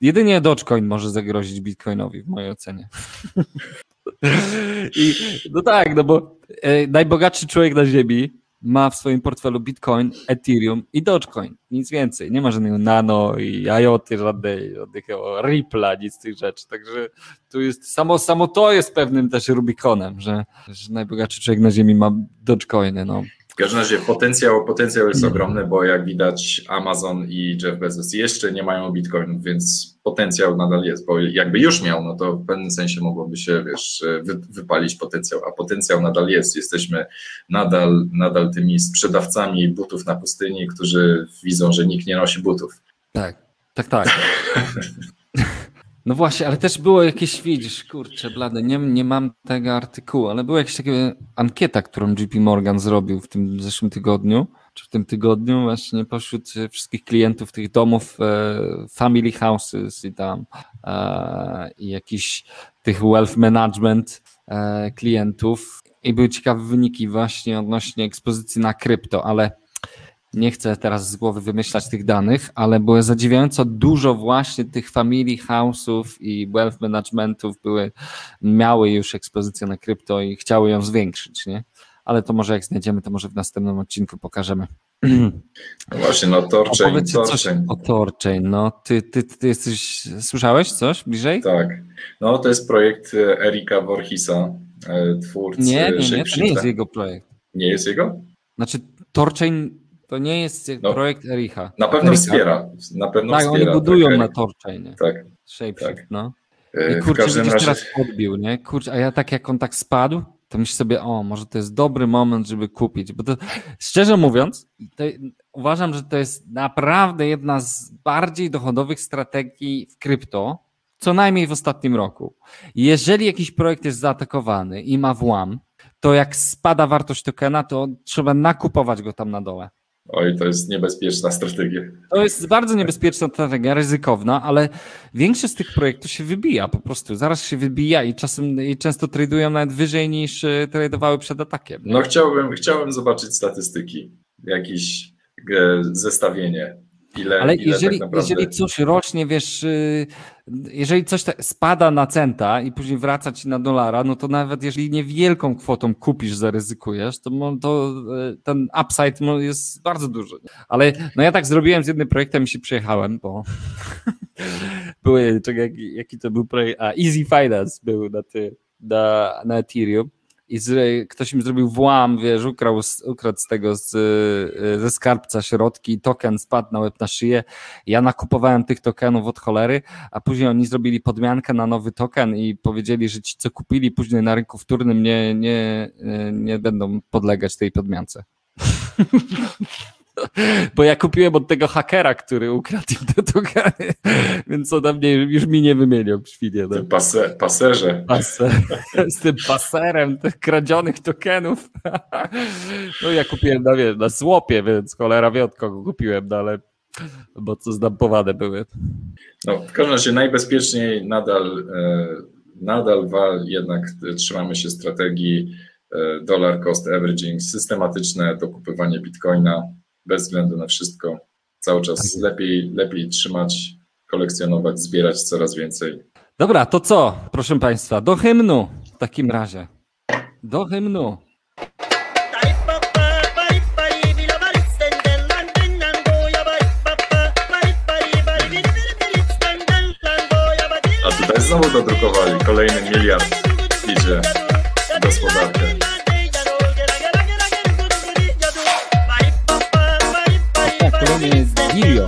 Jedynie Dogecoin może zagrozić Bitcoinowi w mojej ocenie. [laughs] I no tak, no bo e, najbogatszy człowiek na ziemi ma w swoim portfelu Bitcoin, Ethereum i Dogecoin. Nic więcej. Nie ma żadnego nano i IoT, żadnej, żadnego Ripple'a, nic z tych rzeczy. Także tu jest samo, samo to jest pewnym też Rubikonem, że, że najbogatszy człowiek na ziemi ma Dogecoiny. No. W każdym razie potencjał, potencjał jest ogromny, bo jak widać Amazon i Jeff Bezos jeszcze nie mają bitcoinów, więc potencjał nadal jest, bo jakby już miał, no to w pewnym sensie mogłoby się, wiesz, wy, wypalić potencjał, a potencjał nadal jest. Jesteśmy nadal, nadal tymi sprzedawcami butów na pustyni, którzy widzą, że nikt nie nosi butów. Tak, tak, tak. [laughs] No właśnie, ale też było jakieś, widzisz, kurczę, blade, nie, nie mam tego artykułu, ale była jakaś taka ankieta, którą JP Morgan zrobił w tym zeszłym tygodniu czy w tym tygodniu właśnie pośród wszystkich klientów tych domów e, family houses i tam e, i jakiś tych wealth management e, klientów. I były ciekawe wyniki właśnie odnośnie ekspozycji na krypto, ale nie chcę teraz z głowy wymyślać tych danych, ale było zadziwiająco dużo właśnie tych family house'ów i wealth managementów były, miały już ekspozycję na krypto i chciały ją zwiększyć, nie? Ale to może jak znajdziemy, to może w następnym odcinku pokażemy. [clears throat] No właśnie, no Torchain, Opowiedzcie Torchain. o Torchain, no ty, ty, ty jesteś, słyszałeś coś bliżej? Tak, no to jest projekt Erika Voorhisa, e, twórcy Nie, nie, nie, to nie jest jego projekt. Nie jest jego? Znaczy Torchain to nie jest No, projekt Ericha. Na pewno Erika. wspiera, na pewno Tak, wspiera. oni budują tak, na Erik. Torchainie. Tak, Shapeshift, tak. no. E, I kurczę, widzisz, razie, teraz podbił, nie? Kurczę, a ja tak jak on tak spadł, to myślę sobie, o, może to jest dobry moment, żeby kupić, bo to, szczerze mówiąc, to, uważam, że to jest naprawdę jedna z bardziej dochodowych strategii w krypto, co najmniej w ostatnim roku. Jeżeli jakiś projekt jest zaatakowany i ma włam, to jak spada wartość tokena, to trzeba nakupować go tam na dole. Oj, to jest niebezpieczna strategia. To jest bardzo niebezpieczna strategia, ryzykowna, ale większość z tych projektów się wybija po prostu. Zaraz się wybija i czasem i często tradują nawet wyżej niż e, tradowały przed atakiem. No chciałbym, chciałbym zobaczyć statystyki, jakieś e, zestawienie, ile, Ale ile jeżeli, tak naprawdę... jeżeli coś rośnie, wiesz, y, jeżeli coś spada na centa i później wraca ci na dolara, no to nawet jeżeli niewielką kwotą kupisz, zaryzykujesz, to, to y, ten upside jest bardzo duży. Ale no ja tak zrobiłem z jednym projektem i się przyjechałem, bo [laughs] były, czekaj, jaki, jaki to był projekt, a Easy Finance był na, ty, na, na Ethereum i z, ktoś im zrobił włam, wiesz, ukrał, z- ukradł z tego z, y, ze skarbca środki, token spadł na łeb na szyję. Ja nakupowałem tych tokenów od cholery, a później oni zrobili podmiankę na nowy token i powiedzieli, że ci, co kupili później na rynku wtórnym, nie, nie, y, nie będą podlegać tej podmiance. [laughs] Bo ja kupiłem od tego hakera, który ukradł im [laughs] te tokeny, więc on tam nie, już mi nie wymieniał świnie. No. Pase, paserze. Paser, [laughs] z tym paserem tych kradzionych tokenów. [laughs] No ja kupiłem na, wie, na słopie, więc cholera wie od kogo kupiłem, no ale bo co zdampowane były. No, w każdym razie najbezpieczniej nadal, e, nadal jednak trzymamy się strategii e, dollar cost averaging, systematyczne dokupywanie bitcoina bez względu na wszystko. Cały czas lepiej, lepiej trzymać, kolekcjonować, zbierać coraz więcej. Dobra, to co, proszę Państwa, do hymnu w takim razie. Do hymnu. A tutaj znowu dodrukowali kolejny miliard idzie w gospodarkę. Kolejny jest bilion.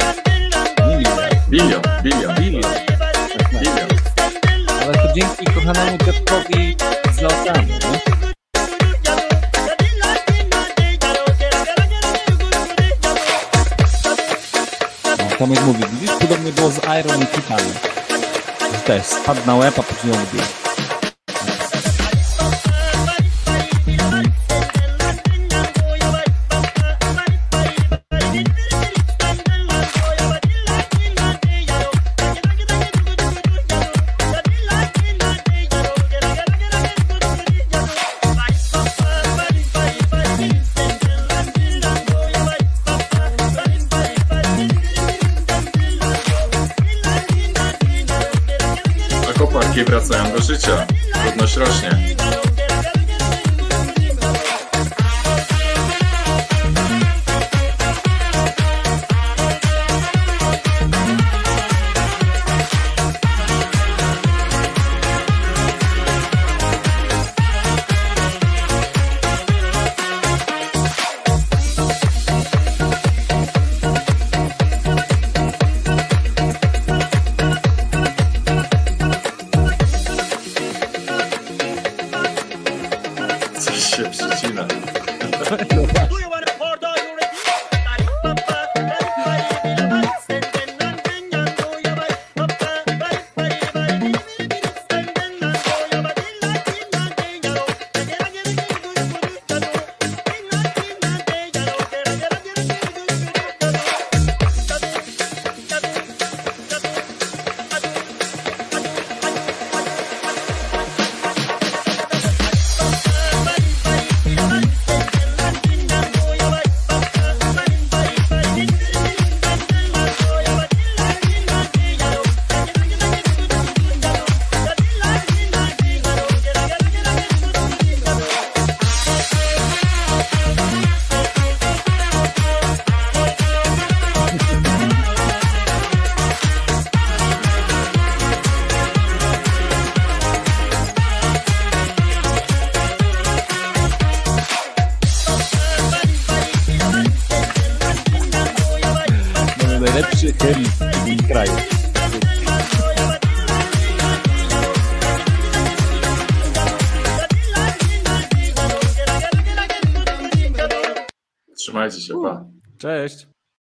Bilion. Bilion, bilion, Bilion. Ale to dzięki kochanemu dziadkowi z oceanu, nie? Tomek mówi, widzisz, podobnie było z Iron i Titanem. Też spadł na łeb, a później odbił. Wracają do życia. Trudność rośnie.